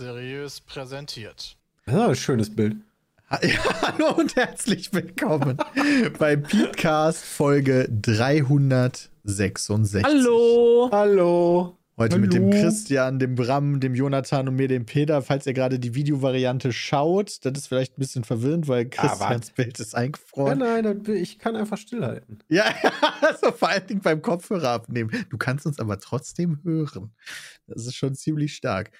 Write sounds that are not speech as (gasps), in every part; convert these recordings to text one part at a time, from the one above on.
Seriös präsentiert. Ja, ein schönes Bild. (laughs) Hallo und herzlich willkommen (laughs) bei Podcast Folge 366. Hallo. Hallo. Heute Hallo. mit dem Christian, dem Bram, dem Jonathan und mir, dem Peter. Falls ihr gerade die Videovariante schaut, das ist vielleicht ein bisschen verwirrend, weil Christians Bild ist eingefroren. nein, das- ich kann einfach stillhalten. Ja, (laughs) also vor allen Dingen beim Kopfhörer abnehmen. Du kannst uns aber trotzdem hören. Das ist schon ziemlich stark.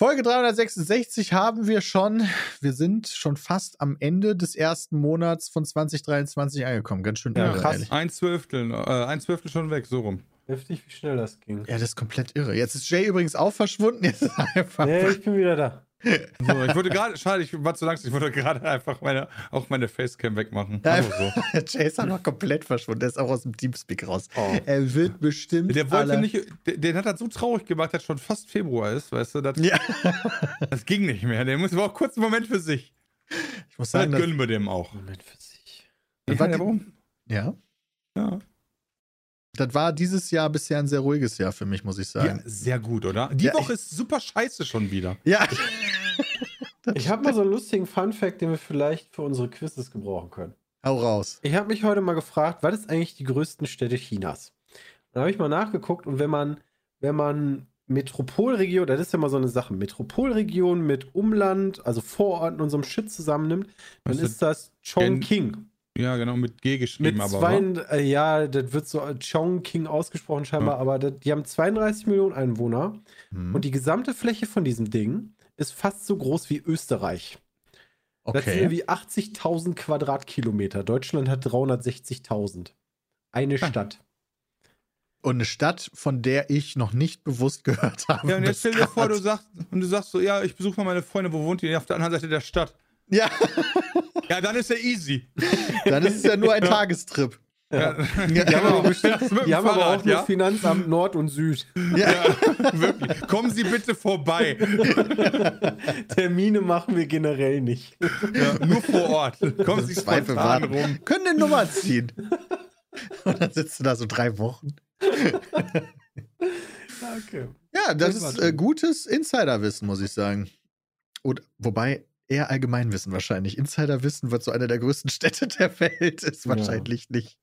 Folge 366 haben wir schon. Wir sind schon fast am Ende des ersten Monats von 2023 angekommen. Ganz schön Ja, irre, krass. ehrlich. Ein Zwölftel, äh, ein Zwölftel schon weg, so rum. Heftig, wie schnell das ging. Ja, das ist komplett irre. Jetzt ist Jay übrigens auch verschwunden. (laughs) Jetzt ist einfach. Nee, ich bin wieder da. So, ich wollte gerade, schade, ich war zu langsam, ich wollte gerade einfach meine, auch meine Facecam wegmachen. Ja, so. (laughs) Jay ist einfach komplett verschwunden. Der ist auch aus dem Teamspeak raus. Oh. Er wird bestimmt. Der wollte alle- nicht, der- den hat das so traurig gemacht, dass schon fast Februar ist, weißt du, das, Ja, das ging nicht mehr. Der muss auch kurz einen Moment für sich. ich muss Dann sagen, das, gönnen wir dem auch. Moment für sich. Ja, war ja, warum? ja, Ja. das war dieses Jahr bisher ein sehr ruhiges Jahr für mich, muss ich ja, sagen. sehr gut, oder? Die Ja, Woche ist super scheiße schon wieder. Ja. (laughs) Ich habe mal so einen lustigen Fun-Fact, den wir vielleicht für unsere Quizzes gebrauchen können. Hau raus. Ich habe mich heute mal gefragt, was ist eigentlich die größten Städte Chinas? Dann habe ich mal nachgeguckt und wenn man, wenn man Metropolregion, das ist ja mal so eine Sache, Metropolregion mit Umland, also Vororten und so einem Shit zusammennimmt, dann Was ist das Chongqing. Ja, genau, mit G geschrieben, Mit aber. zwei, äh, ja, das wird so Chongqing ausgesprochen scheinbar, aber das, die haben 32 Millionen Einwohner Hm. und die gesamte Fläche von diesem Ding ist fast so groß wie Österreich. Das sind okay. irgendwie 80.000 Quadratkilometer. Deutschland hat 360.000. Eine Ah. Stadt. Und eine Stadt, von der ich noch nicht bewusst gehört habe. Ja, und jetzt stell dir vor, du sagst, und du sagst so, ja, ich besuche mal meine Freunde, wo wohnt die? Auf der anderen Seite der Stadt. Ja, Ja, dann ist ja easy. dann ist es ja nur ein Tagestrip. Ja, Die haben aber, bestimmt, mit dem die haben aber Fahrrad, auch ja? Finanzamt Nord und Süd. Ja. Wirklich. Kommen Sie bitte vorbei. (laughs) Termine machen wir generell nicht. Ja, nur vor Ort. Kommen Sie spontan rum. Können eine Nummer ziehen. Und dann sitzt du da so drei Wochen. Okay. Ja, das Das ist äh, gutes Insiderwissen, muss ich sagen. Und wobei eher Allgemeinwissen wahrscheinlich. Insiderwissen wird so eine der größten Städte der Welt, ist Ja. wahrscheinlich nicht.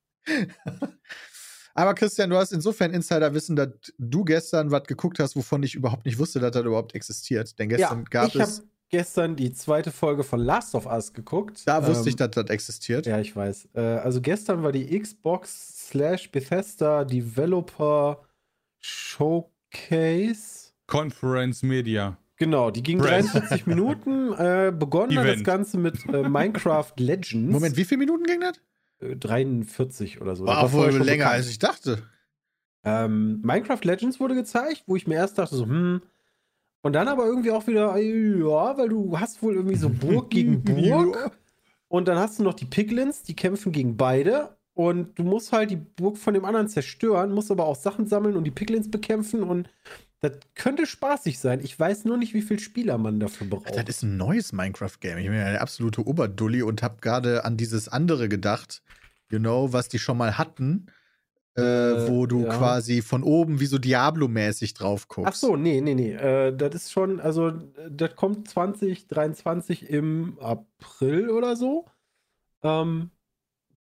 Aber Christian, du hast insofern Insiderwissen, dass du gestern was geguckt hast, wovon ich überhaupt nicht wusste, dass das überhaupt existiert. Denn gestern Ja, gab ich habe es, gestern die zweite Folge von Last of Us geguckt. da wusste Ähm, ich, dass das existiert. Ja, ich weiß. Äh, also gestern war die Xbox slash Bethesda Developer Showcase. Conference Media. Genau, die ging Press. 43 Minuten. Äh, begonnen hat das Event. Ganze mit äh, Minecraft Legends. Moment, wie viele Minuten ging das? Äh, 43 oder so. War wohl länger, bekannt. als ich dachte. Ähm, Minecraft Legends wurde gezeigt, wo ich mir erst dachte, so, hm. Und dann aber irgendwie auch wieder, äh, ja, weil du hast wohl irgendwie so Burg (laughs) gegen Burg. Und dann hast du noch die Piglins, die kämpfen gegen beide. Und du musst halt die Burg von dem anderen zerstören, musst aber auch Sachen sammeln und die Piglins bekämpfen. Und das könnte spaßig sein. Ich weiß nur nicht, wie viel Spieler man dafür braucht. Das ist ein neues Minecraft-Game. Ich bin ja der absolute Oberdulli und habe gerade an dieses andere gedacht, you know, was die schon mal hatten, äh, Äh, wo du ja. quasi von oben wie so Diablo-mäßig drauf guckst. Ach so, nee, nee, nee. Äh, das ist schon, also, das kommt 2023 im April oder so. Ähm,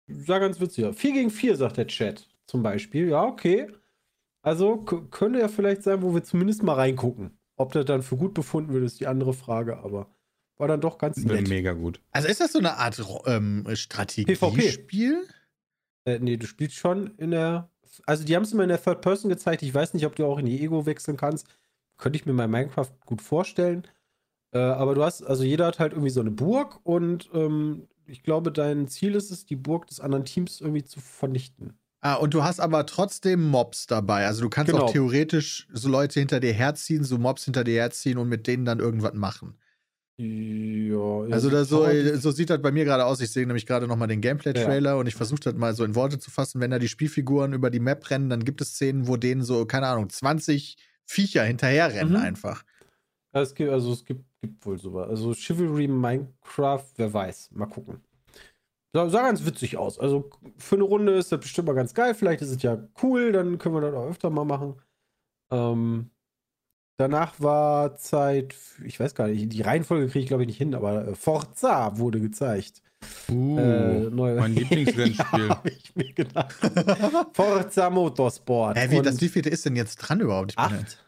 sah ganz witzig. aus. 4 gegen 4, sagt der Chat zum Beispiel. Ja, okay. Also könnte ja vielleicht sein, wo wir zumindest mal reingucken. Ob das dann für gut befunden wird, ist die andere Frage, aber war dann doch ganz nett. Mega gut. Also ist das so eine Art ähm, Strategiespiel? Äh, nee, du spielst schon in der. Also, die haben es immer in der Third Person gezeigt. Ich weiß nicht, ob du auch in die Ego wechseln kannst. Könnte ich mir bei Minecraft gut vorstellen. Äh, aber du hast, also jeder hat halt irgendwie so eine Burg und ähm, ich glaube, dein Ziel ist es, die Burg des anderen Teams irgendwie zu vernichten. Ah, und du hast aber trotzdem Mobs dabei. Also du kannst Genau. auch theoretisch so Leute hinter dir herziehen, so Mobs hinter dir herziehen und mit denen dann irgendwas machen. Ja, Also da so, so sieht das bei mir gerade aus. Ich sehe nämlich gerade noch mal den Gameplay-Trailer und ich versuche das mal so in Worte zu fassen. Wenn da die Spielfiguren über die Map rennen, dann gibt es Szenen, wo denen so, keine Ahnung, 20 Viecher hinterherrennen Mhm. einfach. Ja, es gibt, also es gibt, gibt wohl sowas. Also Chivalry Minecraft, wer weiß. Mal gucken. Sah, sah ganz witzig aus. Also für eine Runde ist das bestimmt mal ganz geil. Vielleicht ist es ja cool, dann können wir das auch öfter mal machen. Ähm, Danach war Zeit, ich weiß gar nicht, die Reihenfolge kriege ich glaube ich nicht hin, aber äh, Forza wurde gezeigt. Uh, Äh, mein (laughs) Lieblingsrennspiel. ja, habe ich mir gedacht. (laughs) Forza Motorsport. Hä, wie, das wievielte ist denn jetzt dran überhaupt? Ich bin ja- acht,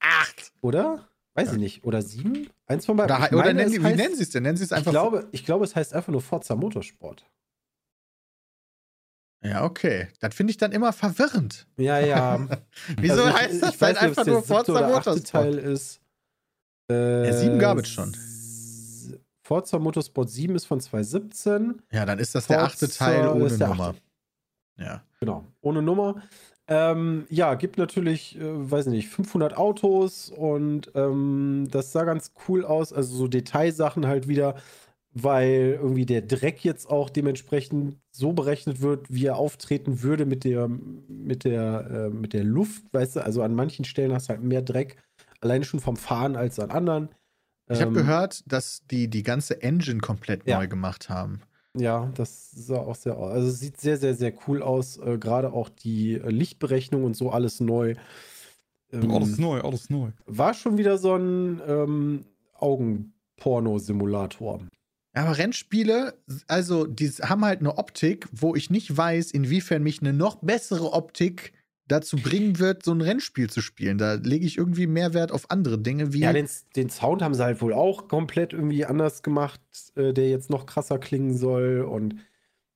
Acht! oder? Weiß ich nicht. Oder sieben? Eins von beiden. Oder, Ich oder meine, nennen, wie heißt- nennen sie es denn? Nennen sie es ich einfach. glaube, ich glaube, es heißt einfach nur Forza Motorsport. ja, okay. Das finde ich dann immer verwirrend. Ja, ja. (laughs) Wieso Also ich- heißt das ich nicht, ob es einfach der nur Forza Motorsport? Teil ist. Äh, Ja, sieben gab es schon. Forza Motorsport 7 ist von 2017. Ja, dann ist das der achte Forza Teil ohne Nummer. achte. Ja. Genau, ohne Nummer. Ähm, ja, gibt natürlich, äh, weiß nicht, 500 Autos und ähm, das sah ganz cool aus. Also so Detailsachen halt wieder, weil irgendwie der Dreck jetzt auch dementsprechend so berechnet wird, wie er auftreten würde mit der, mit der, äh, mit der Luft, weißt du? Also an manchen Stellen hast du halt mehr Dreck, alleine schon vom Fahren als an anderen. Ich habe Ähm, gehört, dass die die ganze Engine komplett Ja. neu gemacht haben. Ja, das sah auch sehr aus. Also es sieht sehr, sehr, sehr cool aus. Äh, Gerade auch die äh, Lichtberechnung und so alles neu. Ähm, Alles neu, alles neu. war schon wieder so ein ähm, Augenporno-Simulator. Aber Rennspiele, also die haben halt eine Optik, wo ich nicht weiß, inwiefern mich eine noch bessere Optik dazu bringen wird, so ein Rennspiel zu spielen. Da lege ich irgendwie mehr Wert auf andere Dinge wie. Ja, den, den Sound haben sie halt wohl auch komplett irgendwie anders gemacht, äh, der jetzt noch krasser klingen soll. Und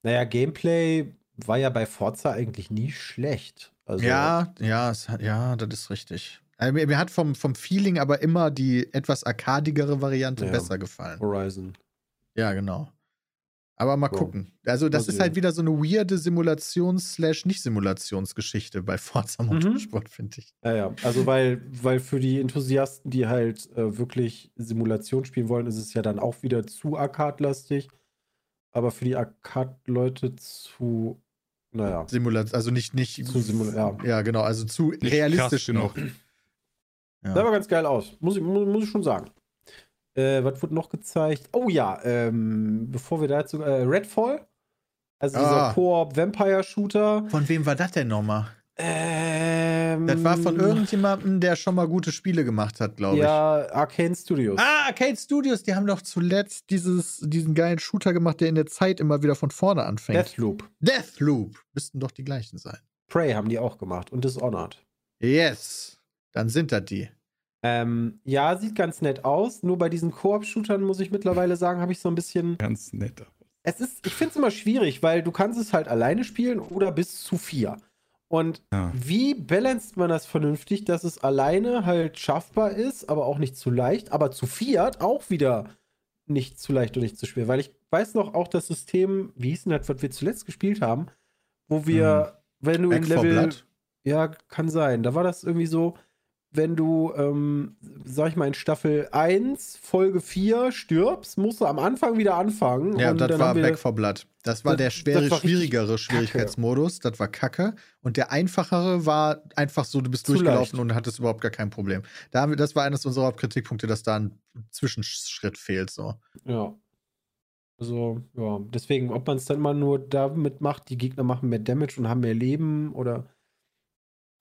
naja, Gameplay war ja bei Forza eigentlich nie schlecht. Also, ja, ja, es ja, das ist richtig. Also mir, mir hat vom, vom Feeling aber immer die etwas arkadigere Variante Ja. besser gefallen. Horizon. Ja, genau. Aber mal So. gucken. Also, das Mal ist halt wieder so eine weirde Simulations-Nicht-Simulationsgeschichte bei Forza Mhm. Motorsport, finde ich. Ja, ja. Also, weil, weil für die Enthusiasten, die halt äh, wirklich Simulation spielen wollen, ist es ja dann auch wieder zu Arcade-lastig. Aber für die Arcade-Leute zu, naja, Simulat also nicht, nicht. Zu simula- ja. ja, genau, also zu Nicht realistisch noch. genug. Ja. sah aber ganz geil aus. Muss ich, muss, muss ich schon sagen. Äh, was wurde noch gezeigt? Oh ja, ähm, bevor wir dazu, äh, Redfall. Also dieser Ah. Koop-Vampire-Shooter. Von wem war das denn nochmal? Ähm, Das war von irgendjemandem, der schon mal gute Spiele gemacht hat, glaube ich. Ja, Arcane Studios. Ah, Arcade Studios, die haben doch zuletzt dieses, diesen geilen Shooter gemacht, der in der Zeit immer wieder von vorne anfängt. Deathloop. Deathloop. Müssten doch die gleichen sein. Prey haben die auch gemacht und Dishonored. Yes. Dann sind das die. Ähm, ja, sieht ganz nett aus. Nur bei diesen Koop-Shootern muss ich mittlerweile sagen, habe ich so ein bisschen. Ganz nett. Es ist, ich finde es immer schwierig, weil du kannst es halt alleine spielen oder bis zu vier. Und Ja. wie balanced man das vernünftig, dass es alleine halt schaffbar ist, aber auch nicht zu leicht, aber zu viert auch wieder nicht zu leicht und nicht zu schwer. Weil ich weiß noch auch das System, wie hieß denn das, was wir zuletzt gespielt haben, wo wir, wenn du Back in Level. Ja, kann sein. Da war das irgendwie so, wenn du, ähm, sag ich mal, in Staffel 1, Folge 4 stirbst, musst du am Anfang wieder anfangen. Ja, und das war Back for Blood. Das war Das- der schwere, war schwierigere Schwierigkeitsmodus. Das war kacke. Und der einfachere war einfach so, du bist Zu durchgelaufen leicht. und hattest überhaupt gar kein Problem. Da haben wir, das war eines unserer Hauptkritikpunkte, dass da ein Zwischenschritt fehlt. So. Ja. Also, ja, deswegen, ob man es dann mal nur damit macht, die Gegner machen mehr Damage und haben mehr Leben oder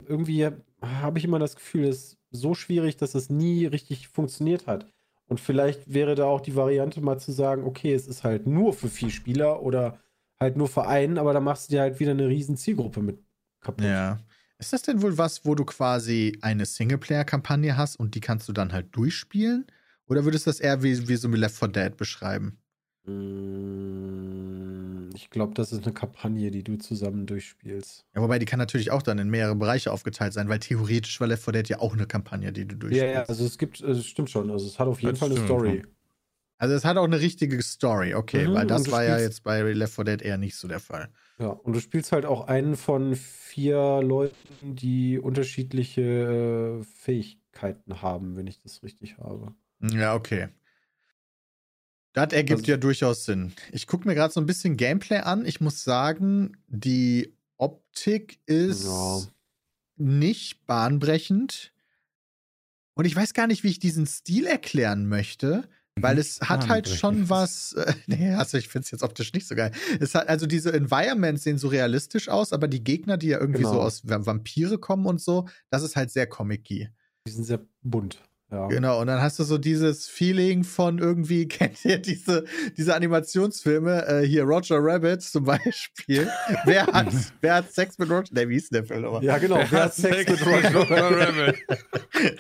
irgendwie habe ich immer das Gefühl, es ist so schwierig, dass es nie richtig funktioniert hat. Und vielleicht wäre da auch die Variante mal zu sagen, okay, es ist halt nur für vier Spieler oder halt nur für einen, aber da machst du dir halt wieder eine riesen Zielgruppe mit kaputt. Ja. Ist das denn wohl was, wo du quasi eine Singleplayer-Kampagne hast und die kannst du dann halt durchspielen? Oder würdest du das eher wie, wie so mit Left 4 Dead beschreiben? Mm, Ich glaube, das ist eine Kampagne, die du zusammen durchspielst. Ja, wobei die kann natürlich auch dann in mehrere Bereiche aufgeteilt sein, weil theoretisch war Left 4 Dead ja auch eine Kampagne, die du Ja, durchspielst. ja, also es gibt, es stimmt schon. Also es hat auf jeden Das Fall eine Story. schon. Also es hat auch eine richtige Story, okay, Mhm, weil das war ja jetzt bei Left 4 Dead eher nicht so der Fall. Ja, und du spielst halt auch einen von vier Leuten, die unterschiedliche äh, Fähigkeiten haben, wenn ich das richtig habe. Ja, okay. Das ergibt Also- ja durchaus Sinn. Ich gucke mir gerade so ein bisschen Gameplay an. Ich muss sagen, die Optik ist Ja. nicht bahnbrechend. Und ich weiß gar nicht, wie ich diesen Stil erklären möchte, weil es hat halt schon was. Äh, (laughs) nee, also ich finde es jetzt optisch nicht so geil. Es hat, also diese Environments sehen so realistisch aus, aber die Gegner, die ja irgendwie Genau. so aus Va- Vampire kommen und so, das ist halt sehr comic-y. Die sind sehr bunt. Ja. Genau, und dann hast du so dieses Feeling von irgendwie, (laughs) kennt ihr diese, diese Animationsfilme, äh, hier Roger Rabbit zum Beispiel. (laughs) wer, hat, wer hat Sex mit Roger? Ne, wie hieß der Film nochmal? Ja, genau. Wer hat Sex mit Roger? Rabbit? (laughs)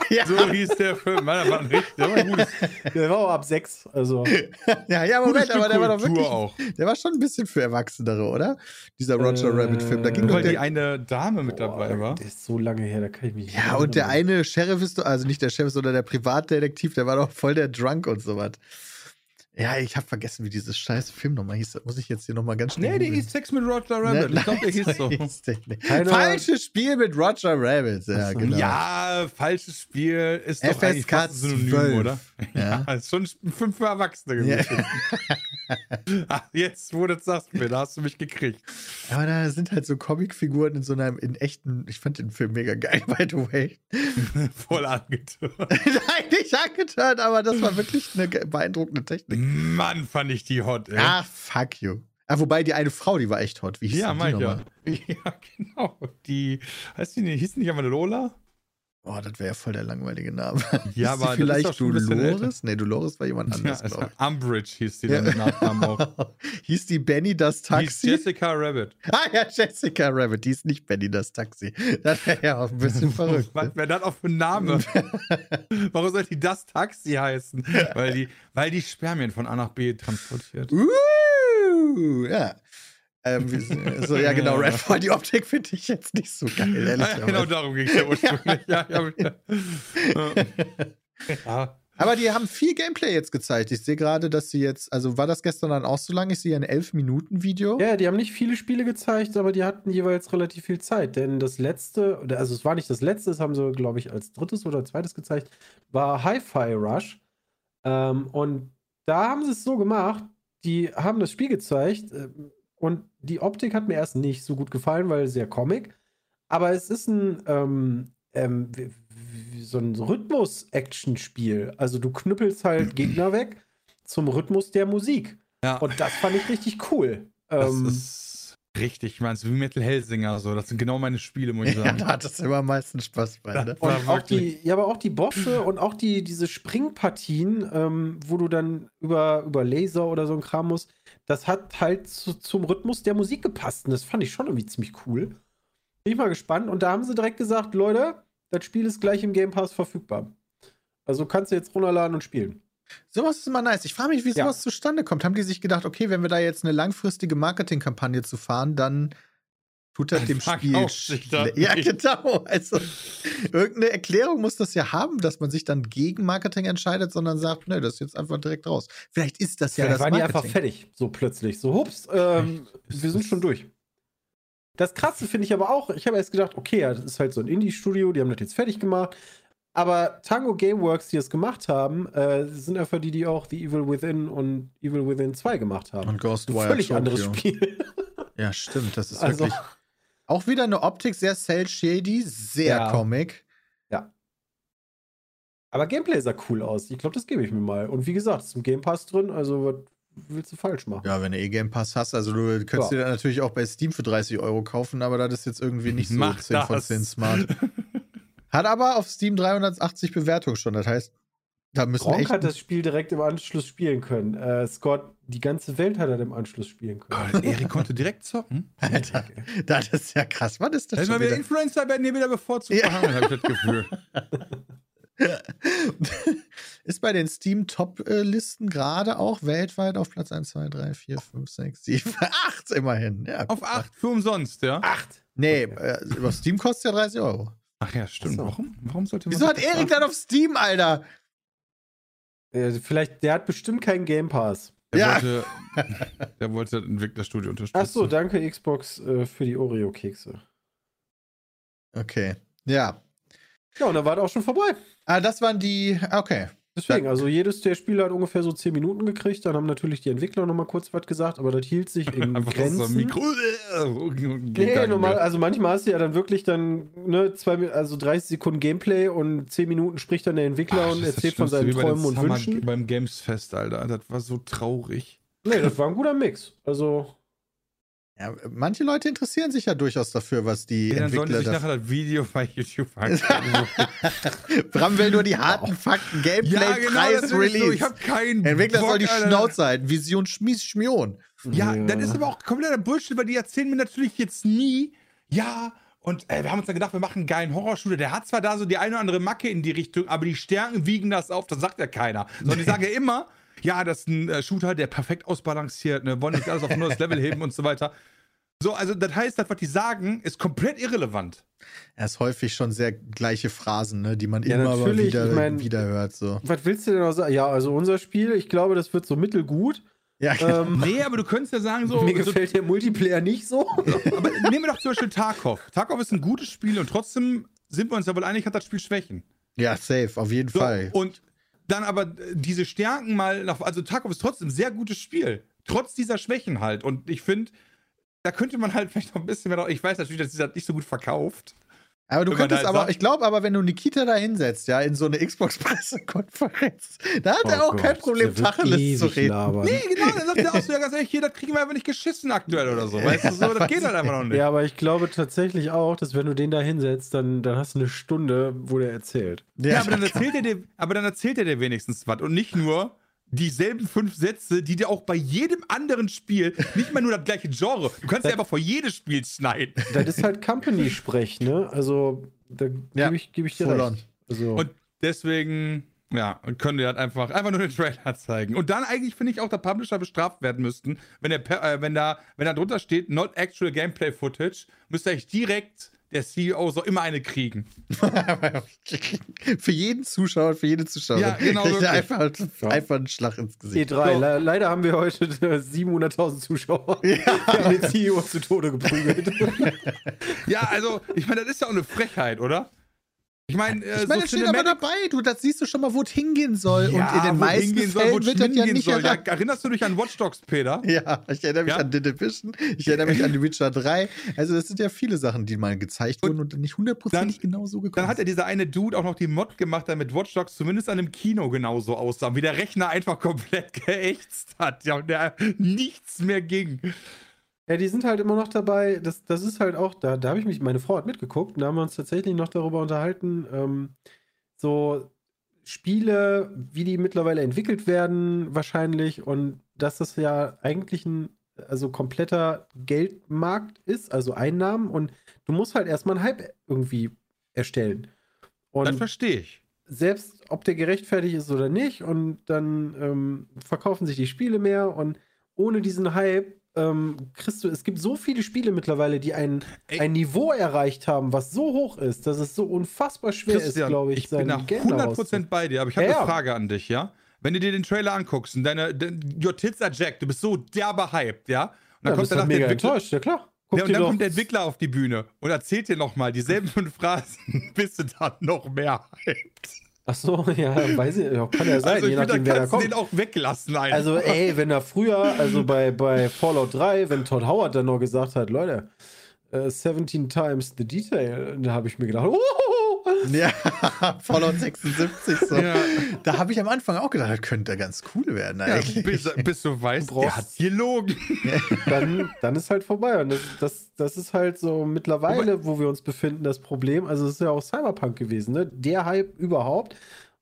Ja, So hieß der Film. Mann, war ein richtig der war gutes, Der war auch ab sechs. Also, ja, ja, gutes Moment, Stück aber der war doch wirklich, auch. der war schon ein bisschen für Erwachsenere, oder? Dieser Roger Äh, Rabbit-Film. Da ging Nur doch weil die der, eine Dame mit dabei war. Der ist so lange her, da kann ich mich nicht ja, und der eine Sheriff ist, doch- also nicht der Sheriff, sondern der Privatdetektiv, der war doch voll der Drunk und sowas. Ja, ich habe vergessen, wie dieses scheiß Film nochmal hieß. Das muss ich jetzt hier nochmal ganz schnell Nee, googeln. hieß Sex mit Roger Rabbit. Ne, Ich glaube, (laughs) der hieß so. der. Keiner- Falsches Spiel mit Roger Rabbit. Ja, genau. Ja, falsches Spiel ist doch FSK eigentlich fast ein Synonym, 12. oder? Ja. (laughs) Ja, ist schon fünf für Erwachsene Ja. gewesen. (laughs) Ah, Jetzt, wo du das sagst, mir, da hast du mich gekriegt. Aber da sind halt so Comicfiguren in so einem, in echten, ich fand den Film mega geil, by the way. Voll angetan. Nein, nicht angetan, aber das war wirklich eine beeindruckende Technik. Mann, fand ich die hot, ey. Ah, fuck you. Ah, wobei die eine Frau, die war echt hot. Wie hieß ja, die mein ja. nochmal? (laughs) Ja, genau. Die, heißt die nicht, hieß die nicht einmal Lola? Oh, das wäre ja voll der langweilige Name. (laughs) Ja, Hieß aber vielleicht Dolores? Nee, Dolores war jemand (laughs) Ja, anders, also glaube Umbridge hieß die Ja. dann mit Nachnamen auch. ich. (laughs) Hieß die Benny das Hieß Taxi? Jessica Rabbit. Ah ja, Jessica Rabbit, die ist nicht Benny das Taxi. Das wäre ja auch ein bisschen verrückt. Was Ne? wäre das auch für ein Name? Warum soll die das Taxi heißen? Weil die, weil die Spermien von A nach B transportiert. Uh, ja. Ähm, wie- so, ja, genau, Redfall, die Optik finde ich jetzt nicht so geil, ehrlich. Ja, genau darum ging es ja ursprünglich. (laughs) Ja, ja. Aber die haben viel Gameplay jetzt gezeigt. Ich sehe gerade, dass sie jetzt, also war das gestern dann auch so lang? Ich sehe ein 11-Minuten-Video. Ja, die haben nicht viele Spiele gezeigt, aber die hatten jeweils relativ viel Zeit. Denn das letzte, also es war nicht das letzte, das haben sie, glaube ich, als drittes oder zweites gezeigt, war Hi-Fi Rush. Ähm, und da haben sie es so gemacht, die haben das Spiel gezeigt ähm, und die Optik hat mir erst nicht so gut gefallen, weil sehr Comic. Aber es ist ein, ähm, ähm, so ein Rhythmus-Action-Spiel. Also du knüppelst halt (clears throat) Gegner weg zum Rhythmus der Musik. ja. Und das fand ich richtig cool. Das Ähm, ist richtig, ich meine, wie Metal Hellsinger, so. Das sind genau meine Spiele, muss ich Ja, sagen. da hat es immer am meisten Spaß bei. Ne? Und auch die, ja, aber auch die Bosse und auch die, diese Springpartien, ähm, wo du dann über, über Laser oder so ein Kram musst, das hat halt zu, zum Rhythmus der Musik gepasst. Und das fand ich schon irgendwie ziemlich cool. Bin ich mal gespannt. Und da haben sie direkt gesagt, Leute, das Spiel ist gleich im Game Pass verfügbar. Also kannst du jetzt runterladen und spielen. Sowas ist immer nice. Ich frage mich, wie Ja. sowas zustande kommt. Haben die sich gedacht, okay, wenn wir da jetzt eine langfristige Marketingkampagne zu fahren, dann tut das dem Spiel. (laughs) Ja, genau. Also, irgendeine Erklärung muss das ja haben, dass man sich dann gegen Marketing entscheidet, sondern sagt, ne, das ist jetzt einfach direkt raus. Vielleicht ist das ja Vielleicht das waren die Marketing. einfach fertig, so plötzlich. So, hups, ähm, wir sind schon durch. Das Krasse finde ich aber auch, ich habe erst gedacht, okay, ja, das ist halt so ein Indie-Studio, die haben das jetzt fertig gemacht. Aber Tango Gameworks, die es gemacht haben, äh, sind einfach die, die auch The Evil Within und Evil Within 2 gemacht haben. Und Ghostwire völlig Tokyo. anderes Spiel. (laughs) Ja, stimmt. Das ist Also- wirklich. Auch wieder eine Optik sehr cel-shady, sehr Ja. Comic. Aber Gameplay sah cool aus. Ich glaube, das gebe ich mir mal. Und wie gesagt, es ist im Game Pass drin, also was willst du falsch machen? Ja, wenn du eh Game Pass hast, also du könntest Ja. dir dann natürlich auch bei Steam für 30 Euro kaufen, aber das ist jetzt irgendwie nicht (laughs) so Mach 10 von das. 10 smart. (laughs) Hat aber auf Steam 380 Bewertungen schon, das heißt, da müssen wir Gronk echt. hat das Spiel direkt im Anschluss spielen können. Äh, Scott, die ganze Welt hat er im Anschluss spielen können. Gott, Erik konnte direkt zocken. (laughs) Alter, das ist ja krass. Was ist das Erstmal schon wieder? Influencer werden hier wieder bevorzugt Ja. behandelt, habe ich das Gefühl. (laughs) ist bei den Steam-Top-Listen gerade auch weltweit auf Platz 1, 2, 3, 4, 5, 6, 7, 8 immerhin. Ja, Auf 8 für umsonst, ja? Acht! Nee, Okay. äh, über Steam kostet ja 30 Euro. Ach ja, stimmt. So. Warum? Warum sollte man Wieso hat Erik dann auf Steam, Alter? Äh, vielleicht, der hat bestimmt keinen Game Pass. Der, Ja. wollte, (laughs) der wollte das Entwicklerstudio unterstützen. Ach so, danke Xbox äh, für die Oreo-Kekse. Okay. Ja. Ja, und dann war das auch schon vorbei. Ah, das waren die. Okay. Deswegen, also jedes der Spiele hat ungefähr so 10 Minuten gekriegt. Dann haben natürlich die Entwickler noch mal kurz was gesagt, aber das hielt sich (laughs) in Grenzen. so Mikro. Nee, normal, also manchmal hast du ja dann wirklich dann, ne, zwei, also 30 Sekunden Gameplay und 10 Minuten spricht dann der Entwickler und erzählt von seinen Träumen und Wünschen. Beim Games Fest, Alter. Das war so traurig. Nee, das war ein guter Mix. Also, Ja, manche Leute interessieren sich ja durchaus dafür, was die Ja, dann sollen die Entwickler sich da nachher das Video bei YouTube (laughs) angucken. Bram will nur die harten Fakten. Gameplay, Preis, das ist Release. So, ich hab keinen Entwickler Bock, soll die Alter. Schnauze halten. Vision Schmies Schmion. Ja, das ist aber auch kompletter Bullshit, weil die erzählen mir natürlich jetzt nie, ja, und äh, wir haben uns dann gedacht, wir machen einen geilen Horrorshooter. Der hat zwar da so die eine oder andere Macke in die Richtung, aber die Stärken wiegen das auf, das sagt ja keiner. Sondern die sagen ja immer, ja, das ist ein äh, Shooter, der perfekt ausbalanciert, ne, wollen nicht alles auf ein neues Level heben und so weiter. So, also das heißt, das, was die sagen, ist komplett irrelevant. Er ist häufig schon sehr gleiche Phrasen, ne, die man Ja, immer natürlich, wieder, ich mein- wieder hört. So. Was willst du denn noch sagen? Ja, also unser Spiel, ich glaube, das wird so mittelgut. Ja, Ähm, (laughs) Nee, aber du könntest ja sagen, so. mir so gefällt der Multiplayer nicht so. (laughs) aber nehmen wir doch zum Beispiel Tarkov. Tarkov ist ein gutes Spiel und trotzdem sind wir uns ja wohl einig, hat das Spiel Schwächen. ja, safe, auf jeden So, Fall. Und dann aber äh, diese Stärken mal nach. Also Tarkov ist trotzdem ein sehr gutes Spiel. Trotz dieser Schwächen halt. Und ich finde, da könnte man halt (laughs) vielleicht noch ein bisschen mehr. Ich weiß natürlich, dass dieser nicht so gut verkauft. Aber du Wenn könntest aber, sagt- ich glaube aber, wenn du Nikita da hinsetzt, ja, in so eine Xbox-Pressekonferenz, (laughs) da hat er Oh auch kein Gott, Problem, der wird Tacheles zu reden. labern. Nee, genau, dann sagt er auch so, ja, ganz ehrlich, hier, das kriegen wir einfach nicht geschissen aktuell oder so. Weißt du, so, das geht halt einfach noch nicht. Ja, aber ich glaube tatsächlich auch, dass wenn du den da hinsetzt, dann, dann hast du eine Stunde, wo der erzählt. Ja, aber dann erzählt er dir, aber dann erzählt er dir wenigstens was und nicht nur dieselben fünf Sätze, die dir auch bei jedem anderen Spiel, nicht mal nur das gleiche Genre, du kannst ja einfach vor jedes Spiel schneiden. Das ist halt Company-Sprech, ne? Also, da Ja, gebe ich, geb ich dir recht. Also, Und deswegen, ja, und können die halt einfach, einfach nur den Trailer zeigen. Und dann eigentlich finde ich auch, der Publisher bestraft werden müssten, wenn, der, Per- äh, wenn, da, wenn da drunter steht, not actual gameplay footage, müsste eigentlich direkt der CEO so immer eine kriegen. (laughs) für jeden Zuschauer, für jede Zuschauerin. Ja, genau, Kriegt er wirklich. einfach, einfach einen Schlag ins Gesicht. E3, So. le leider haben wir heute äh, 700.000 Zuschauer. Wir haben den CEO zu Tode geprügelt. (laughs) Ja, also, ich meine, das ist ja auch eine Frechheit, oder? Ich meine, äh, Ich meine, so das steht aber dabei. Du, das siehst du schon mal, wo es hingehen soll. Ja, und in den meisten soll, Fällen wo wird das ja nicht soll. Erreicht. erinnerst du dich an Watch Dogs, Peter? (laughs) Ja, ich erinnere mich Ja. an The Division, ich erinnere mich an The (laughs) Witcher 3. Also, das sind ja viele Sachen, die mal gezeigt Und wurden und nicht hundertprozentig genau so gekommen Dann hat ja dieser eine Dude auch noch die Mod gemacht, damit Watch Dogs zumindest an einem Kino genauso aussah, wie der Rechner einfach (laughs) komplett geächtzt hat, ja, und der nichts mehr ging. Ja, die sind halt immer noch dabei. Das, das ist halt auch, da, da habe ich mich, meine Frau hat mitgeguckt und da haben wir uns tatsächlich noch darüber unterhalten, ähm, so Spiele, wie die mittlerweile entwickelt werden, wahrscheinlich, und dass das ja eigentlich ein also kompletter Geldmarkt ist, also Einnahmen, und du musst halt erstmal einen Hype irgendwie erstellen. Das Und verstehe ich. selbst ob der gerechtfertigt ist oder nicht, und dann ähm, verkaufen sich die Spiele mehr und ohne diesen Hype ähm, du, es gibt so viele Spiele mittlerweile, die ein, Ey. ein Niveau erreicht haben, was so hoch ist, dass es so unfassbar schwer ist, Christian, glaube ich, ich bin Geld 100% bei dir, aber ich habe Ja, eine Frage an dich, ja? Wenn du dir den Trailer anguckst und deine, de, your tits are jacked, du bist so derbe hyped, ja? Und dann Ja, kommt bist halt danach der Entwickler, enttäuscht, ja klar. Ja, und dann kommt der Entwickler auf die Bühne und erzählt dir nochmal dieselben fünf (laughs) Phrasen, bist du dann noch mehr hyped. Ach so, (laughs) ja, weiß ich, ja, kann ja sein, Also je nachdem, wer da kommt. den auch weglassen einfach. Also, ey, wenn er früher, also bei, bei Fallout 3, wenn Todd Howard dann noch gesagt hat, Leute, äh, 17 times the detail, da habe ich mir gedacht, oh, (laughs) Ja, Fallout 76. So. Ja. Da habe ich am Anfang auch gedacht, das könnte ganz cool werden ja, eigentlich. bis, bis du weißt, brauchst- der hat gelogen. (laughs) dann, dann ist halt vorbei. Und das, das, das ist halt so mittlerweile, wo wir uns befinden, das Problem. Also, es ist ja auch Cyberpunk gewesen, ne? Der Hype überhaupt.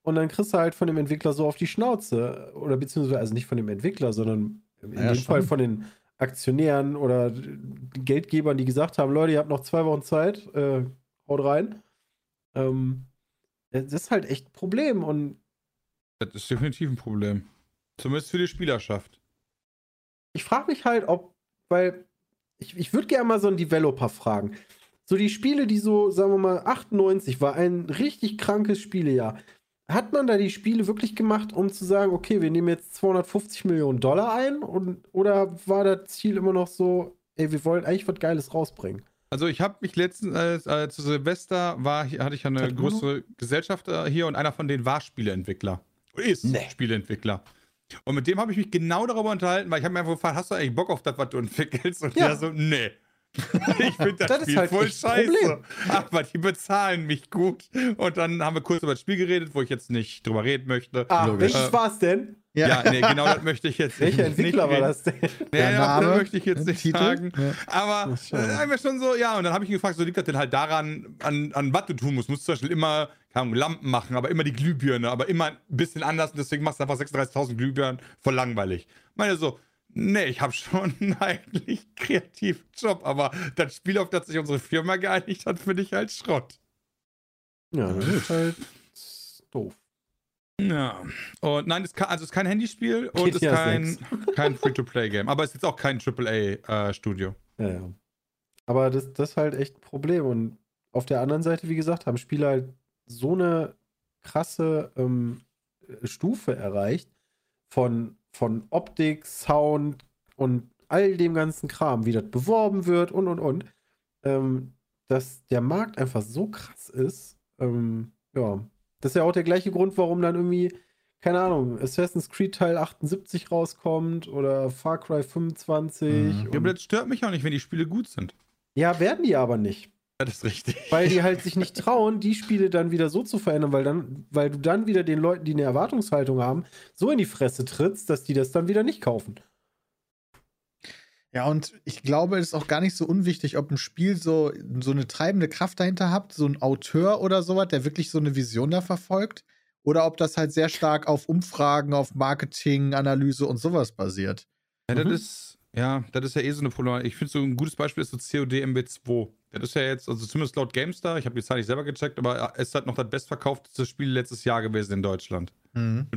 Und dann kriegst du halt von dem Entwickler so auf die Schnauze. Oder beziehungsweise, also nicht von dem Entwickler, sondern in Ja, dem schon. Fall von den Aktionären oder Geldgebern, die gesagt haben: Leute, ihr habt noch zwei Wochen Zeit, äh, haut rein. Ähm, das ist halt echt ein Problem. Und Das ist definitiv ein Problem. Zumindest für die Spielerschaft. ich frage mich halt, ob, weil ich, ich würde gerne mal so einen Developer fragen. So die Spiele, die so, sagen wir mal, 98 war ein richtig krankes Spielejahr. Hat man da die Spiele wirklich gemacht, um zu sagen, okay, wir nehmen jetzt 250 Millionen Dollar ein? Und, oder war das Ziel immer noch so, ey, wir wollen eigentlich was Geiles rausbringen? Also ich habe mich letztens, äh, zu Silvester war, hier- hatte ich ja eine Bruno? größere Gesellschaft äh, hier und einer von denen war Spieleentwickler. Ist Nee. Spieleentwickler. Und mit dem habe ich mich genau darüber unterhalten, weil ich habe mir einfach gefragt, hast du eigentlich Bock auf das, was du entwickelst? Und Ja. der so, nee. (laughs) Ich finde das, Das ist Spiel halt voll scheiße. Problem. Aber die bezahlen mich gut. Und dann haben wir kurz über das Spiel geredet, wo ich jetzt nicht drüber reden möchte. Ah, Logisch. welches war's denn? Ja, nee, genau das möchte ich jetzt Welcher nicht Entwickler war das denn? Nee, Der ja, das Name, möchte ich jetzt nicht Titel? sagen. Ja. Aber äh, einfach schon so, ja, und dann habe ich ihn gefragt, so liegt das denn halt daran, an, an was du tun musst. Du musst zum Beispiel immer, keine Ahnung, Lampen machen, aber immer die Glühbirne, aber immer ein bisschen anders und deswegen machst du einfach 36.000 Glühbirnen, voll langweilig. Meine so, nee, ich habe schon (laughs) einen eigentlich kreativen Job, aber das Spiel, auf das sich unsere Firma geeinigt hat, finde ich halt Schrott. Ja, das ist halt doof. Ja. Und nein, es kein, also es ist kein Handyspiel und es ist kein, (laughs) kein Free-to-Play-Game, aber es ist jetzt auch kein AAA-Studio. Ja, ja. Aber das, das ist halt echt ein Problem. Und auf der anderen Seite, wie gesagt, haben Spieler halt so eine krasse ähm, Stufe erreicht von, von Optik, Sound und all dem ganzen Kram, wie das beworben wird und und und, ähm, dass der Markt einfach so krass ist. Ähm, ja, das ist ja auch der gleiche Grund, warum dann irgendwie, keine Ahnung, Assassin's Creed Teil 78 rauskommt oder Far Cry 25. Mhm. Ja, aber das stört mich auch nicht, wenn die Spiele gut sind. ja, werden die aber nicht. Ja, das ist richtig. Weil die halt sich nicht trauen, die Spiele dann wieder so zu verändern, weil dann, weil du dann wieder den Leuten, die eine Erwartungshaltung haben, so in die Fresse trittst, dass die das dann wieder nicht kaufen. Ja, und ich glaube, es ist auch gar nicht so unwichtig, ob ein Spiel so, so eine treibende Kraft dahinter hat, so ein Auteur oder sowas, der wirklich so eine Vision da verfolgt, oder ob das halt sehr stark auf Umfragen, auf Marketing, Analyse und sowas basiert. Ja, das Mhm. ist, ja, das ist ja eh so eine Problematik. Ich finde so ein gutes Beispiel ist so COD MB2. Das ist ja jetzt, also zumindest laut GameStar, ich habe die Zahl nicht selber gecheckt, aber es ist halt noch das bestverkaufteste Spiel letztes Jahr gewesen in Deutschland. Mhm.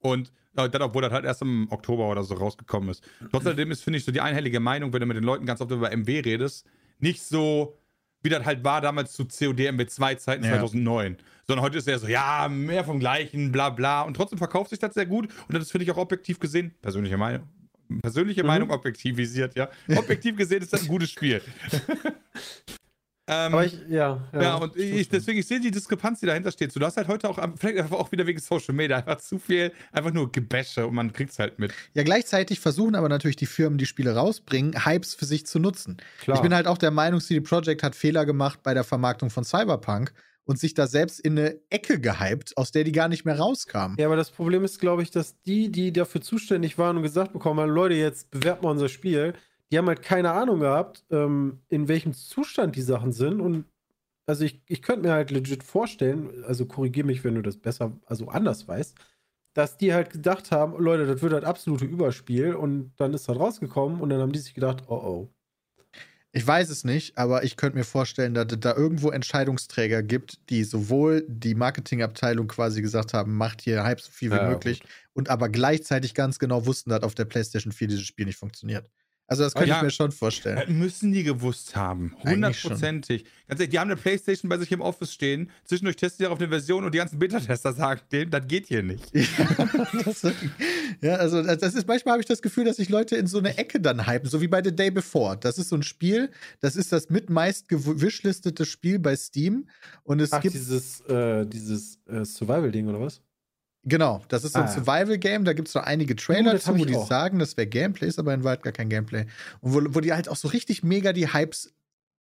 Und äh, dann, obwohl das halt erst im Oktober oder so rausgekommen ist. Trotzdem ist, finde ich, so die einhellige Meinung, wenn du mit den Leuten ganz oft über MW redest, nicht so, wie das halt war damals zu COD MW2-Zeiten Ja. 2009. Sondern heute ist er so, ja, mehr vom Gleichen, bla bla. Und trotzdem verkauft sich das sehr gut. Und das finde ich auch objektiv gesehen, persönliche Meinung, persönliche Mhm. Meinung objektivisiert, ja. (laughs) Objektiv gesehen ist das ein gutes Spiel. (laughs) ähm, Aber ich, ja. ja, und ich, deswegen, ich sehe die Diskrepanz, die dahinter steht. So, du hast halt heute auch, vielleicht einfach auch wieder wegen Social Media, einfach zu viel, einfach nur Gebäsche und man kriegt es halt mit. Ja, gleichzeitig versuchen aber natürlich die Firmen, die Spiele rausbringen, Hypes für sich zu nutzen. Klar. Ich bin halt auch der Meinung, CD Projekt hat Fehler gemacht bei der Vermarktung von Cyberpunk und sich da selbst in eine Ecke gehypt, aus der die gar nicht mehr rauskamen. Ja, aber das Problem ist, glaube ich, dass die, die dafür zuständig waren und gesagt bekommen haben, Leute, jetzt bewerbt mal unser Spiel, die haben halt keine Ahnung gehabt, ähm, in welchem Zustand die Sachen sind. Und also ich, ich könnte mir halt legit vorstellen, also korrigier mich, wenn du das besser, also anders weißt, dass die halt gedacht haben, Leute, das wird halt absolute Überspiel und dann ist das rausgekommen und dann haben die sich gedacht, oh oh. Ich weiß es nicht, aber ich könnte mir vorstellen, dass es da irgendwo Entscheidungsträger gibt, die sowohl die Marketingabteilung quasi gesagt haben, macht hier Hype so viel wie Ja, möglich, und aber gleichzeitig ganz genau wussten, dass auf der PlayStation 4 dieses Spiel nicht funktioniert. Also das könnte Ja. ich mir schon vorstellen. Das müssen die gewusst haben. Hundertprozentig. Ganz ehrlich, die haben eine Playstation bei sich im Office stehen, zwischendurch testen die auf eine Version und die ganzen Beta-Tester sagen dem, das geht hier nicht. (laughs) das, ja, also das ist manchmal habe ich das Gefühl, dass sich Leute in so eine Ecke dann hypen, so wie bei The Day Before. Das ist so ein Spiel, das ist das mit meist gewishlistete Spiel bei Steam und es Ach, gibt dieses, äh, dieses äh, Survival-Ding oder was? Genau, das ist so ein Ah, ja. Survival Game, da gibt es so einige Trailer das zu, wo die auch. sagen, das wäre Gameplay, ist aber in Wahrheit gar kein Gameplay und wo, wo die halt auch so richtig mega die Hypes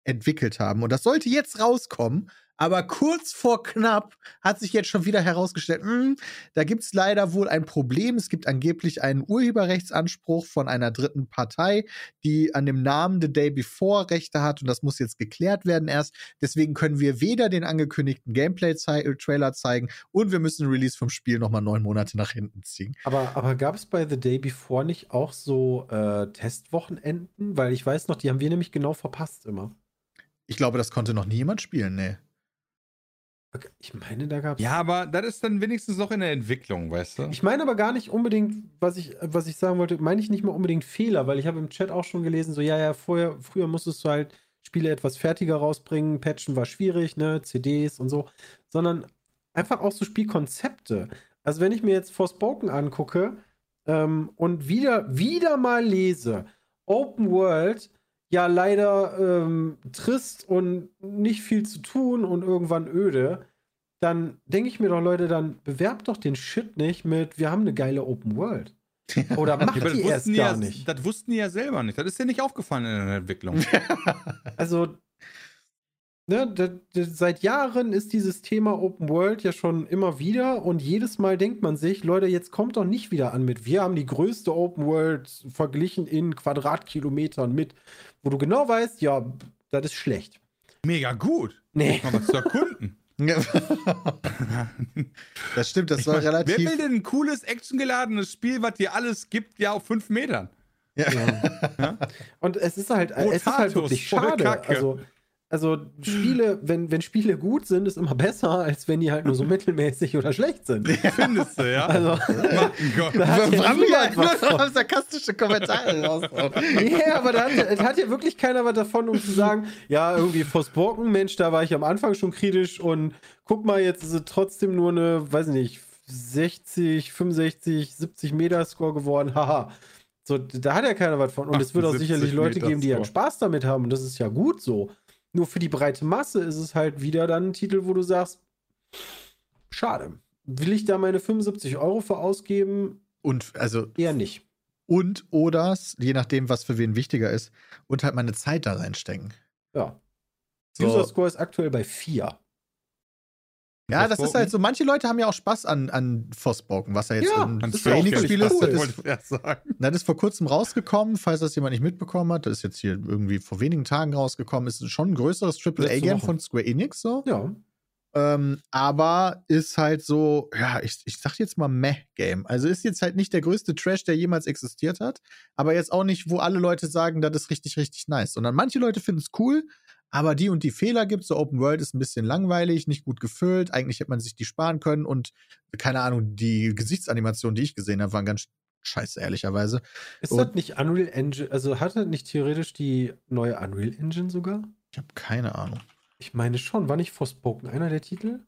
entwickelt haben und das sollte jetzt rauskommen. Aber kurz vor knapp hat sich jetzt schon wieder herausgestellt, mh, da gibt es leider wohl ein Problem. Es gibt angeblich einen Urheberrechtsanspruch von einer dritten Partei, die an dem Namen The Day Before Rechte hat und das muss jetzt geklärt werden erst. Deswegen können wir weder den angekündigten Gameplay-Trailer zeigen und wir müssen Release vom Spiel nochmal neun Monate nach hinten ziehen. Aber, aber gab es bei The Day Before nicht auch so äh, Testwochenenden? Weil ich weiß noch, die haben wir nämlich genau verpasst immer. Ich glaube, das konnte noch nie jemand spielen, nee. Ich meine, da gab es. Ja, aber das ist dann wenigstens noch in der Entwicklung, weißt du? Ich meine aber gar nicht unbedingt, was ich, was ich sagen wollte, meine ich nicht mal unbedingt Fehler, weil ich habe im Chat auch schon gelesen, so, ja, ja, vorher, früher musstest du halt Spiele etwas fertiger rausbringen, Patchen war schwierig, ne, CDs und so, sondern einfach auch so Spielkonzepte. Also wenn ich mir jetzt Forspoken angucke ähm, und wieder, wieder mal lese, Open World, ja leider ähm, trist und nicht viel zu tun und irgendwann öde, dann denke ich mir doch, Leute, dann bewerbt doch den Shit nicht mit, wir haben eine geile Open World. (laughs) Oder macht Ja, die erst die gar ja, nicht. das wussten die ja selber nicht. Das ist ja nicht aufgefallen in der Entwicklung. (laughs) Also, ne, da, da, seit Jahren ist dieses Thema Open World ja schon immer wieder und jedes Mal denkt man sich, Leute, jetzt kommt doch nicht wieder an mit, wir haben die größte Open World verglichen in Quadratkilometern mit, wo du genau weißt, ja, das ist schlecht. Mega gut. Nee. Mal was zu erkunden. (laughs) Ja. (laughs) das stimmt, das soll Wer relativ. will denn ein cooles, actiongeladenes Spiel, was dir alles gibt, ja auf fünf Metern? Ja. Und es ist halt, es ist halt wirklich schade. Also, also Spiele, wenn, wenn Spiele gut sind, ist immer besser, als wenn die halt nur so (laughs) mittelmäßig oder schlecht sind. Findest du, ja? Also, Mein Gott. da hat ja niemand nur von. (laughs) sarkastische Kommentare raushauen? Ja, aber da hat, hat ja wirklich keiner was davon, um zu sagen, ja, irgendwie Forspoken, Mensch, da war ich am Anfang schon kritisch und guck mal, jetzt ist es trotzdem nur eine, weiß nicht, 60, 65, 70 Meter Score geworden, haha. So, da hat ja keiner was von. Und es wird auch 78 sicherlich Leute geben, die ja. Spaß damit haben. Und das ist ja gut so. Nur für die breite Masse ist es halt wieder dann ein Titel, wo du sagst, schade. Will ich da meine 75 Euro für ausgeben? Und also Eher nicht. und oder je nachdem, was für wen wichtiger ist, und halt meine Zeit da reinstecken. Ja. So. User Score ist aktuell bei 4. Ja, das ist halt so. Manche Leute haben ja auch Spaß an, an Forspoken, was ja jetzt Ja, ein das Ganz ist völlig ist. Das ist das ist vor kurzem rausgekommen, falls das jemand nicht mitbekommen hat. Das ist jetzt hier irgendwie vor wenigen Tagen rausgekommen. Ist schon ein größeres AAA-Game von Square Enix so. Ja. Ähm, aber ist halt so, ja, ich, ich sag jetzt mal Meh-Game. Also ist jetzt halt nicht der größte Trash, der jemals existiert hat, aber jetzt auch nicht, wo alle Leute sagen, das ist richtig, richtig nice. Sondern manche Leute finden es cool, aber die und die Fehler gibt So Open World ist ein bisschen langweilig, nicht gut gefüllt. Eigentlich hätte man sich die sparen können und keine Ahnung, die Gesichtsanimationen, die ich gesehen habe, waren ganz scheiße, ehrlicherweise. Ist Und- das nicht Unreal Engine? Also hat das nicht theoretisch die neue Unreal Engine sogar? Ich habe keine Ahnung. Ich meine schon. War nicht Forspoken einer der Titel?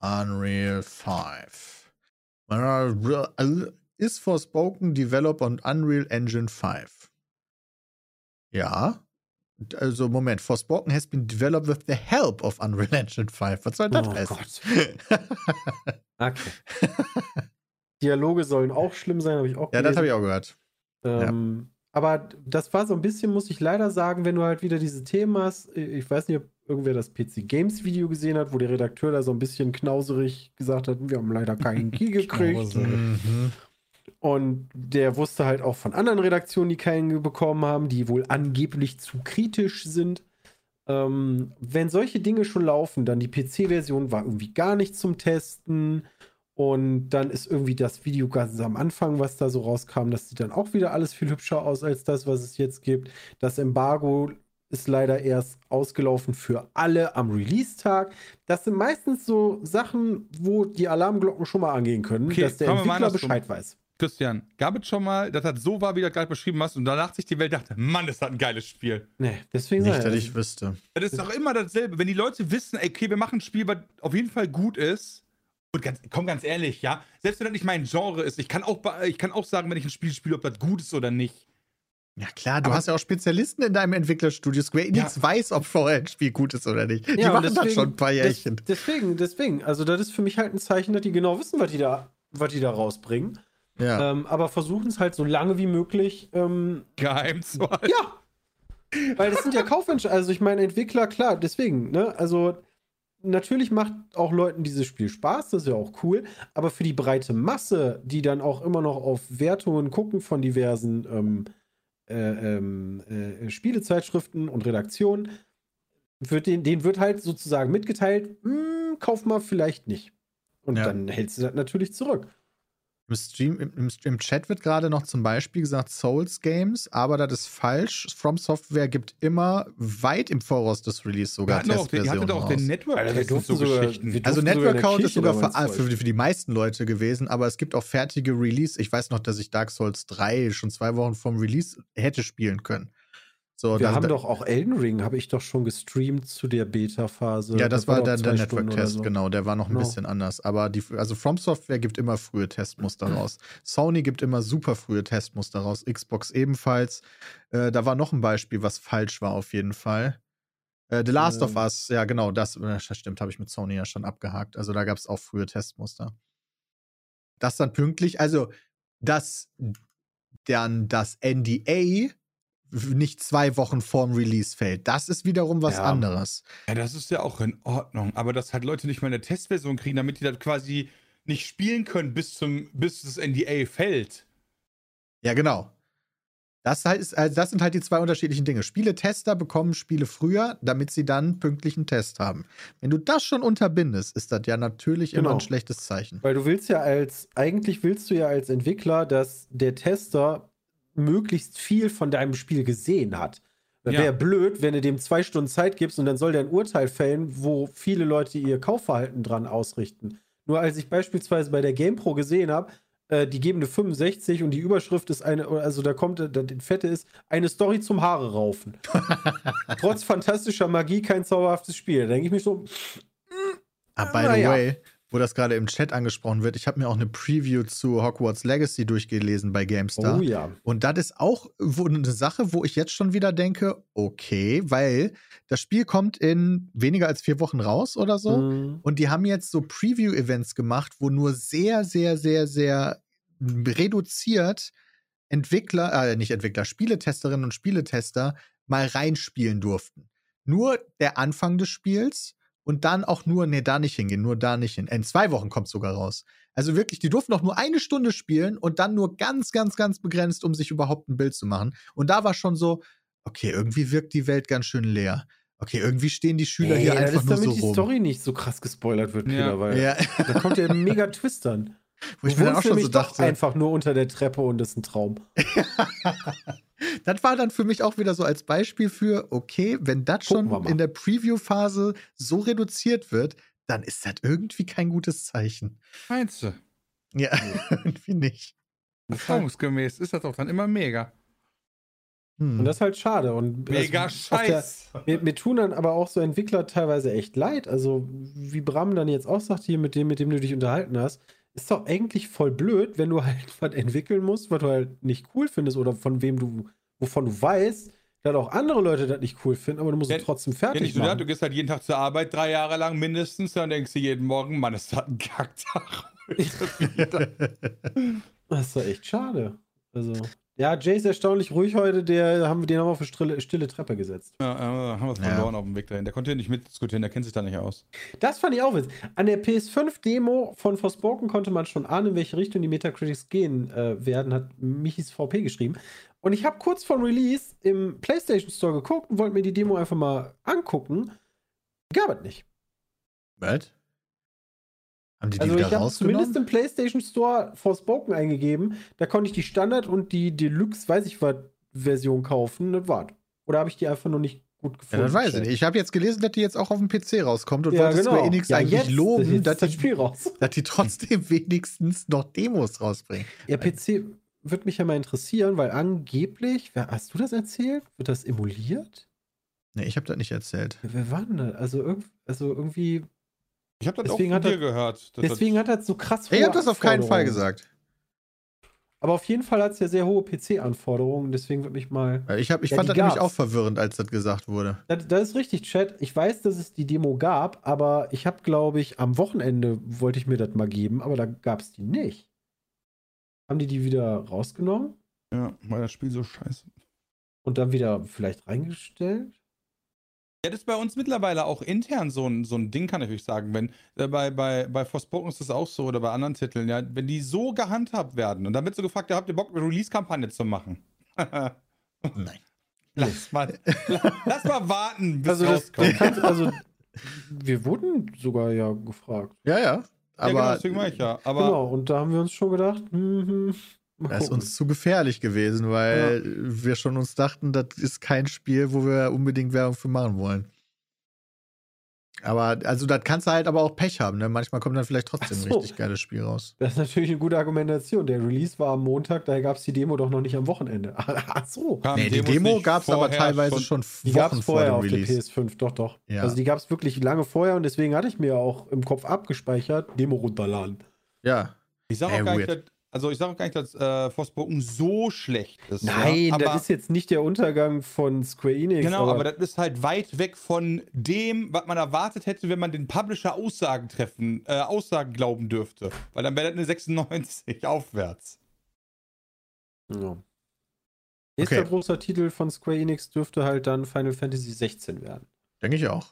Unreal 5. Ist Forspoken Developed on Unreal Engine 5? Ja. Also, Moment. Forspoken has been developed with the help of Unreal Engine 5. Was soll das Oh heißen? Gott. Okay. (laughs) Dialoge sollen auch schlimm sein, habe ich auch ja, das habe ich gelesen. auch gehört. Ähm, Aber das war so ein bisschen, muss ich leider sagen, wenn du halt wieder diese Themen hast. Ich weiß nicht, ob irgendwer das PC Games Video gesehen hat, wo der Redakteur da so ein bisschen knauserig gesagt hat, wir haben leider keinen Key (laughs) gekriegt. Mhm. Und der wusste halt auch von anderen Redaktionen, die keinen bekommen haben, die wohl angeblich zu kritisch sind. Ähm, wenn solche Dinge schon laufen, dann die PC-Version war irgendwie gar nicht zum Testen. Und dann ist irgendwie das Video ganz am Anfang, was da so rauskam, das sieht dann auch wieder alles viel hübscher aus als das, was es jetzt gibt. Das Embargo ist leider erst ausgelaufen für alle am Release-Tag. Das sind meistens so Sachen, wo die Alarmglocken schon mal angehen können, Okay, dass der Entwickler. Bescheid weiß. Christian, gab es schon mal, dass das so war, wie du das gerade beschrieben hast, und danach sich die Welt dachte, Mann, ist das ein geiles Spiel. Nee, deswegen Nicht, sag dass ich, wüsste. Das ist doch immer dasselbe. Wenn die Leute wissen, ey, okay, wir machen ein Spiel, was auf jeden Fall gut ist, und ganz, komm ganz ehrlich, ja, selbst wenn das nicht mein Genre ist, ich kann auch, ich kann auch sagen, wenn ich ein Spiel spiele, ob das gut ist oder nicht. Ja, klar, du Aber- hast ja auch Spezialisten in deinem Entwicklerstudio. Square Enix Ja. weiß, ob vorher ein Spiel gut ist oder nicht. Die Ja, und machen das schon ein paar Jährchen. Des, deswegen, deswegen. Also, das ist für mich halt ein Zeichen, dass die genau wissen, was die da, was die da rausbringen. Ja. Ähm, aber versuchen es halt so lange wie möglich. Ähm, Geheim zu halten. ja. Weil das sind ja Kaufentscheidungen. Also, ich meine, Entwickler, klar, deswegen, ne? Also, natürlich macht auch Leuten dieses Spiel Spaß, das ist ja auch cool. Aber für die breite Masse, die dann auch immer noch auf Wertungen gucken von diversen ähm, äh, ähm, äh, Spielezeitschriften und Redaktionen, wird den, denen wird halt sozusagen mitgeteilt, "Hm, kauf mal vielleicht nicht. Und Ja. dann hältst du das natürlich zurück. Im, Stream, im, im, Chat wird gerade noch zum Beispiel gesagt Souls Games, aber das ist falsch. From Software gibt immer weit im Voraus des Release sogar hatten doch auch den, ihr hattet Testversionen auch den. Network Alter, wir so sogar- Geschichten. wir Also Network Code ist sogar für, für, für die meisten Leute gewesen, aber es gibt auch fertige Release. Ich weiß noch, dass ich Dark Souls 3 schon zwei Wochen vom Release hätte spielen können. So, Wir haben da- doch auch Elden Ring, habe ich doch schon gestreamt zu der Beta-Phase. Ja, das, war doch dann der oder Network-Test, so. genau. Der war noch ein Genau. bisschen anders. Aber die, also From Software gibt immer frühe Testmuster raus. Sony gibt immer super frühe Testmuster raus. Xbox ebenfalls. Äh, da war noch ein Beispiel, was falsch war auf jeden Fall. Äh, The Last of Ähm. Us, ja genau, das, äh, das stimmt, habe ich mit Sony ja schon abgehakt. Also da gab es auch frühe Testmuster. Das dann pünktlich, also dass dann das NDA nicht zwei Wochen vorm Release fällt. Das ist wiederum was Ja. anderes. Ja, das ist ja auch in Ordnung. Aber dass halt Leute nicht mal eine Testversion kriegen, damit die das quasi nicht spielen können, bis, zum, bis das NDA fällt. Ja, genau. Das, halt ist, also das sind halt die zwei unterschiedlichen Dinge. Spieletester bekommen Spiele früher, damit sie dann pünktlichen Test haben. Wenn du das schon unterbindest, ist das ja natürlich immer Genau. ein schlechtes Zeichen. Weil du willst ja als, eigentlich willst du ja als Entwickler, dass der Tester möglichst viel von deinem Spiel gesehen hat. Ja. wäre blöd, wenn du dem zwei Stunden Zeit gibst und dann soll der ein Urteil fällen, wo viele Leute ihr Kaufverhalten dran ausrichten. Nur als ich beispielsweise bei der GamePro gesehen habe, äh, die geben eine 65 und die Überschrift ist eine, also da kommt, äh, das Fette ist, eine Story zum Haare raufen. (laughs) Trotz fantastischer Magie kein zauberhaftes Spiel. Da denke ich mir so, Ah, by the ja. way, wo das gerade im Chat angesprochen wird, ich habe mir auch eine Preview zu Hogwarts Legacy durchgelesen bei GameStar. oh ja. Und das ist auch eine Sache, wo ich jetzt schon wieder denke, okay, weil das Spiel kommt in weniger als vier Wochen raus oder so. Mhm. Und die haben jetzt so Preview-Events gemacht, wo nur sehr, sehr, sehr, sehr reduziert Entwickler, äh, nicht Entwickler, Spieletesterinnen und Spieletester mal reinspielen durften. Nur der Anfang des Spiels und dann auch nur, nee, da nicht hingehen, nur da nicht hin. In zwei Wochen kommt sogar raus. Also wirklich, die durften auch nur eine Stunde spielen und dann nur ganz, ganz, ganz begrenzt, um sich überhaupt ein Bild zu machen. Und da war schon so, okay, irgendwie wirkt die Welt ganz schön leer. Okay, irgendwie stehen die Schüler Ey, hier das einfach ist nur damit so die rum. Story nicht so krass gespoilert wird, Ja. Peter, weil Ja, da kommt ja ein mega Twist dann. (laughs) wo ich mir dann auch schon so dachte. einfach nur unter der Treppe und das ist ein Traum. (laughs) Das war dann für mich auch wieder so als Beispiel für, okay, wenn das schon in der Preview-Phase so reduziert wird, dann ist das irgendwie kein gutes Zeichen. Meinst du? Ja, (laughs) irgendwie nicht. Erfahrungsgemäß ist das auch dann immer mega. Hm. Und das ist halt schade. Und Mega also der- scheiß. Mir, mir tun dann aber auch so Entwickler teilweise echt leid. Also, wie Bram dann jetzt auch sagt, hier mit dem, mit dem du dich unterhalten hast, ist doch eigentlich voll blöd, wenn du halt (laughs) was entwickeln musst, was du halt nicht cool findest oder von wem du, wovon du weißt, dass auch andere Leute das nicht cool finden, aber du musst Ja, es trotzdem Ja, fertig nicht nur das, machen. du gehst halt jeden Tag zur Arbeit, drei Jahre lang mindestens, dann denkst du jeden Morgen, Mann, ist das ein Kacktag. (laughs) (laughs) Das ist doch echt schade. Also, ja, Jay ist erstaunlich ruhig heute, der haben wir den haben auf eine stille, stille Treppe gesetzt. Ja, äh, haben wir es Ja. verloren auf dem Weg dahin. Der konnte hier nicht mitdiskutieren, der kennt sich da nicht aus. Das fand ich auch witzig. An der PS5-Demo von Forspoken konnte man schon ahnen, in welche Richtung die Metacritics gehen äh, werden, hat Michis VP geschrieben. Und ich habe kurz vor Release im PlayStation Store geguckt und wollte mir die Demo einfach mal angucken. Gab es nicht. Was? Haben die die Also wieder ich habe zumindest im PlayStation Store Forspoken eingegeben. Da konnte ich die Standard und die Deluxe, weiß ich was, Version kaufen. Das war's. Oder habe ich die einfach noch nicht gut ja, gefunden? das weiß ich nicht. Ich habe jetzt gelesen, dass die jetzt auch auf dem PC rauskommt und Ja, wollte genau. Square Enix ja, eigentlich jetzt, loben, dass das die, Spiel raus. (laughs) dass die trotzdem wenigstens noch Demos rausbringen. Ja, PC würde mich ja mal interessieren, weil angeblich, wer, hast du das erzählt? Wird das emuliert? Nee, ich habe das nicht erzählt. Wer, wer war denn das? Also, irg also irgendwie, Ich habe das Deswegen auch hat von dir er- gehört. deswegen hat das so krass Ich hohe habe das auf keinen Fall gesagt. Aber auf jeden Fall hat es ja sehr hohe PC-Anforderungen, deswegen würde mich mal. Ich, hab, ich Ja, fand das nämlich gab's. auch verwirrend, als das gesagt wurde. Das, das ist richtig, Chat. Ich weiß, dass es die Demo gab, aber ich habe, glaube ich, am Wochenende wollte ich mir das mal geben, aber da gab es die nicht. Haben die die wieder rausgenommen ja, weil das Spiel so scheiße. und dann wieder vielleicht reingestellt? Ja, das ist bei uns mittlerweile auch intern so ein, so ein Ding, kann ich euch sagen. Wenn, äh, bei, bei, bei Forspoken ist das auch so oder bei anderen Titeln, ja, wenn die so gehandhabt werden und dann wird so gefragt, ja, habt ihr Bock, eine Release-Kampagne zu machen? (laughs) Nein. lass, mal, (laughs) la- lass mal warten, bis Also, das, rauskommt. das also, wir wurden sogar ja gefragt. Ja, ja. ja, genau, Aber deswegen mach ich ja. Aber genau, und da haben wir uns schon gedacht, hm, mal das ist uns zu gefährlich gewesen, weil wir schon uns dachten, das ist kein Spiel, wo wir unbedingt Werbung für machen wollen. Aber, also, das kannst du halt aber auch Pech haben, ne? Manchmal kommt dann vielleicht trotzdem Ach ein so. richtig geiles Spiel raus. Das ist natürlich eine gute Argumentation. Der Release war am Montag, daher gab es die Demo doch noch nicht am Wochenende. (laughs) Ach so. Nee, die Demo gab es aber vorher teilweise schon, gab Wochen es vor vorher dem auf der Release. PS5, doch, doch. Ja. Also die gab es wirklich lange vorher und deswegen hatte ich mir auch im Kopf abgespeichert, Demo runterladen. Ja. Ich sage Ey, auch gar weird. nicht, dass, also ich sage auch gar nicht, dass äh, Forspoken so schlecht ist. Nein, ja? aber, das ist jetzt nicht der Untergang von Square Enix. Genau, aber, das ist halt weit weg von dem, was man erwartet hätte, wenn man den Publisher Aussagen treffen, äh, Aussagen glauben dürfte. Weil dann wäre das eine 96 (laughs) aufwärts. ja. Nächster Okay. großer Titel von Square Enix dürfte halt dann Final Fantasy 16 werden. Denke ich auch.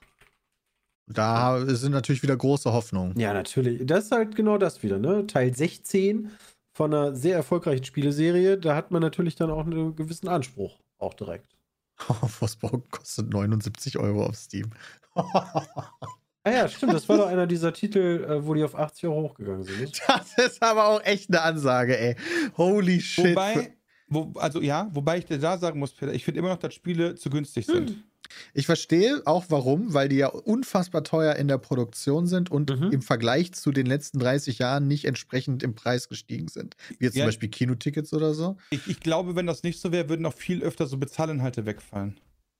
Da sind natürlich wieder große Hoffnungen. Ja, natürlich. Das ist halt genau das wieder, ne? Teil 16 von einer sehr erfolgreichen Spieleserie. Da hat man natürlich dann auch einen gewissen Anspruch. Auch direkt. (laughs) Forspoken kostet 79 Euro auf Steam. Ah ja, stimmt. Das war doch einer dieser Titel, äh, wo die auf 80 Euro hochgegangen sind. Nicht? Das ist aber auch echt eine Ansage, ey. Holy shit. Wobei, wo, also ja, wobei ich dir da sagen muss, Peter, ich finde immer noch, dass Spiele zu günstig sind. Ich verstehe auch warum, weil die ja unfassbar teuer in der Produktion sind und Mhm. im Vergleich zu den letzten 30 Jahren nicht entsprechend im Preis gestiegen sind. Wie jetzt zum Ja. Beispiel Kinotickets oder so. Ich, ich glaube, wenn das nicht so wäre, würden noch viel öfter so Bezahlinhalte wegfallen.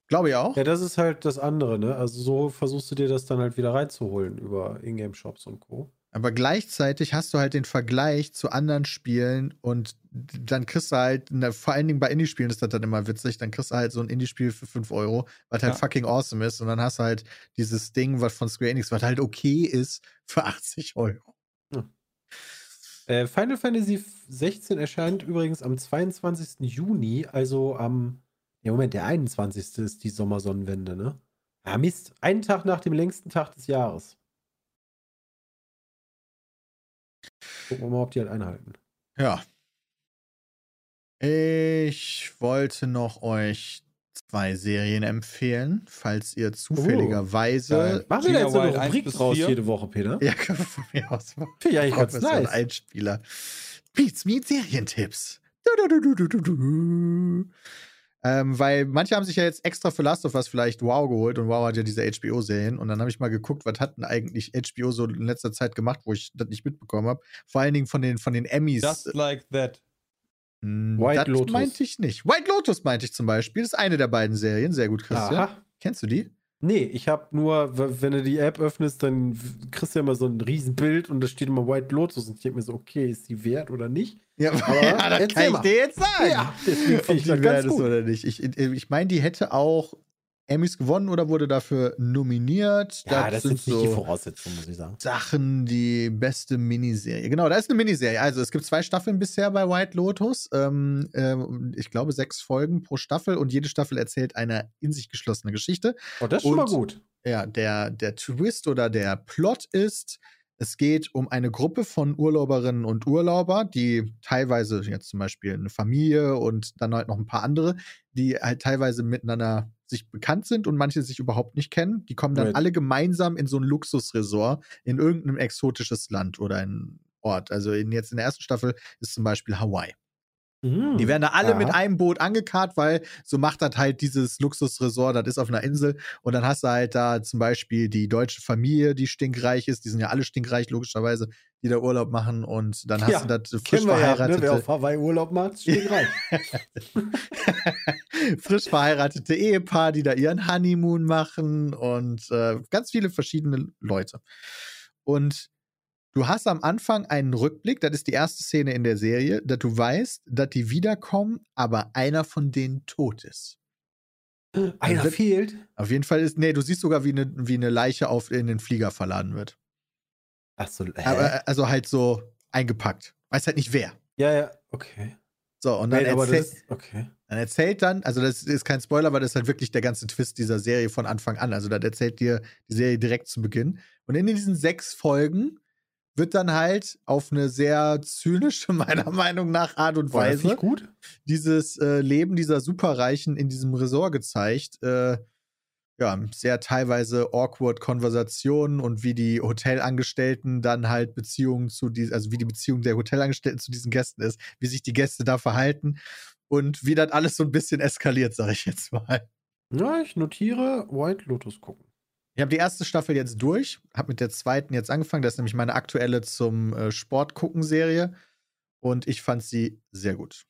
Glaube ich auch. Ja, das ist halt das andere, ne? Also so versuchst du dir das dann halt wieder reinzuholen über Ingame-Shops und Co. Aber gleichzeitig hast du halt den Vergleich zu anderen Spielen und dann kriegst du halt, na, vor allen Dingen bei Indie-Spielen ist das dann immer witzig, dann kriegst du halt so ein Indie-Spiel für 5 Euro, was halt Ja. fucking awesome ist und dann hast du halt dieses Ding, was von Square Enix, was halt okay ist, für 80 Euro. Äh, Final Fantasy 16 erscheint übrigens am 22. Juni, also am. Ja, Moment, der 21. ist die Sommersonnenwende, ne? Ah, Mist. Einen Tag nach dem längsten Tag des Jahres. Gucken wir mal, ob die halt einhalten. Ja. Ich wollte noch euch zwei Serien empfehlen, falls ihr zufälligerweise. geil. Machen wir da jetzt so eine Wild 1 Rubrik 4? jede Woche, Peter? Ja, (laughs) können wir von mir aus machen. Finde ich eigentlich ganz nice. Einspieler. Beats Meet Serientipps. Du, du, du, du, du, du. Ähm, weil manche haben sich ja jetzt extra für Last of Us vielleicht Wow geholt und Wow hat ja diese HBO-Serien und dann habe ich mal geguckt, was hat denn eigentlich HBO so in letzter Zeit gemacht, wo ich das nicht mitbekommen habe. Vor allen Dingen von den, von den Emmys. Just like that. Hm, White das Lotus. meinte ich nicht. White Lotus meinte ich zum Beispiel. Das ist eine der beiden Serien. Sehr gut, Christian. Aha. Kennst du die? Nee, ich habe nur, wenn du die App öffnest, dann kriegst du ja immer so ein Riesenbild und da steht immer White Lotus und ich denke mir so, okay, ist die wert oder nicht? Ja, Aber (laughs) ja das kann ich mal. dir jetzt sagen. deswegen Ob finde ich die das wert ganz ist gut. oder nicht. Ich, ich meine, die hätte auch Emmys gewonnen oder wurde dafür nominiert. Ja, das sind sind nicht die so Voraussetzungen, muss ich sagen. Sachen, die beste Miniserie. Genau, da ist eine Miniserie. Also es gibt zwei Staffeln bisher bei White Lotus. Ähm, ähm, ich glaube sechs Folgen pro Staffel und jede Staffel erzählt eine in sich geschlossene Geschichte. Oh, das ist schon mal Und- gut. Ja, der, der Twist oder der Plot ist, es geht um eine Gruppe von Urlauberinnen und Urlauber, die teilweise jetzt zum Beispiel eine Familie und dann halt noch ein paar andere, die halt teilweise miteinander sich bekannt sind und manche sich überhaupt nicht kennen. Die kommen dann Right. alle gemeinsam in so ein Luxusresort in irgendeinem exotisches Land oder ein Ort. Also in, jetzt in der ersten Staffel ist zum Beispiel Hawaii. Mhm. Die werden da alle Ja. mit einem Boot angekarrt, weil so macht das halt dieses Luxusresort, das ist auf einer Insel. Und dann hast du halt da zum Beispiel die deutsche Familie, die stinkreich ist. Die sind ja alle stinkreich, logischerweise, die da Urlaub machen. Und dann hast Ja, du das frisch wir ja, ne? verheiratete, Wer auf Hawaii Urlaub macht, steht (laughs) rein. frisch verheiratete Ehepaar, die da ihren Honeymoon machen und äh, ganz viele verschiedene Leute. Und du hast am Anfang einen Rückblick, das ist die erste Szene in der Serie, dass du weißt, dass die wiederkommen, aber einer von denen tot ist. Einer fehlt. Auf jeden Fall ist, nee, du siehst sogar, wie eine, wie eine Leiche auf in den Flieger verladen wird. Achso, hä? Aber, äh, also halt so eingepackt. Weiß halt nicht wer. ja, ja, okay. So, und dann, Nein, aber erzähl, das okay. dann erzählt dann, also das ist kein Spoiler, weil das ist halt wirklich der ganze Twist dieser Serie von Anfang an. Also das erzählt dir die Serie direkt zu Beginn. Und in diesen sechs Folgen wird dann halt auf eine sehr zynische, (laughs) meiner Meinung nach, Art und Boah, Weise gut. dieses äh, Leben dieser Superreichen in diesem Resort gezeigt. Äh, ja, sehr teilweise awkward Konversationen und wie die Hotelangestellten dann halt Beziehungen zu diesen, also wie die Beziehung der Hotelangestellten zu diesen Gästen ist, wie sich die Gäste da verhalten und wie das alles so ein bisschen eskaliert, sag ich jetzt mal. Ja, ich notiere White Lotus gucken. Ich habe die erste Staffel jetzt durch, habe mit der zweiten jetzt angefangen. Das ist nämlich meine aktuelle zum äh, Sport gucken Serie und ich fand sie sehr gut.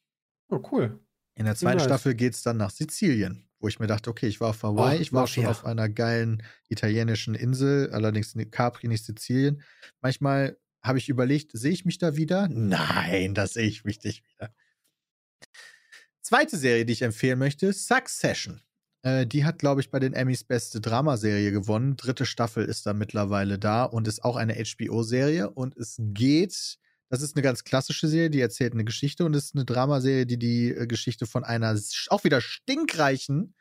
Oh, cool. In der zweiten Nice. Staffel geht es dann nach Sizilien, wo ich mir dachte, okay, ich war auf Hawaii, Ach, ich war schon auf einer geilen italienischen Insel, allerdings in Capri, nicht Sizilien. Manchmal habe ich überlegt, sehe ich mich da wieder? Nein, da sehe ich mich nicht wieder. Zweite Serie, die ich empfehlen möchte, Succession. Äh, die hat, glaube ich, bei den Emmys beste Dramaserie gewonnen. Dritte Staffel ist da mittlerweile da und ist auch eine HBO-Serie. Und es geht Das ist eine ganz klassische Serie, die erzählt eine Geschichte und ist eine Dramaserie, die die äh, Geschichte von einer auch wieder stinkreichen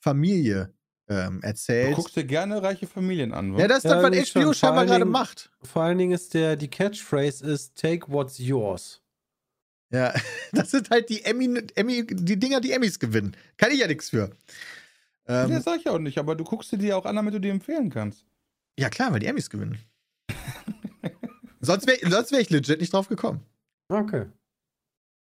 Familie ähm, Du erzählt. guckst dir gerne reiche Familien an, wa? Ja, das ist das, Ja, was nee, HBO scheinbar gerade macht. Vor allen Dingen ist der, die Catchphrase ist Take what's yours. Ja, (laughs) das sind halt die Emmy, Emmy, die Dinger, die Emmys gewinnen. Kann ich ja nichts für. Ähm, ja, sag ich auch nicht, aber du guckst dir die auch an, damit du die empfehlen kannst. ja, klar, weil die Emmys gewinnen. Sonst wäre sonst wär ich legit nicht drauf gekommen. Okay.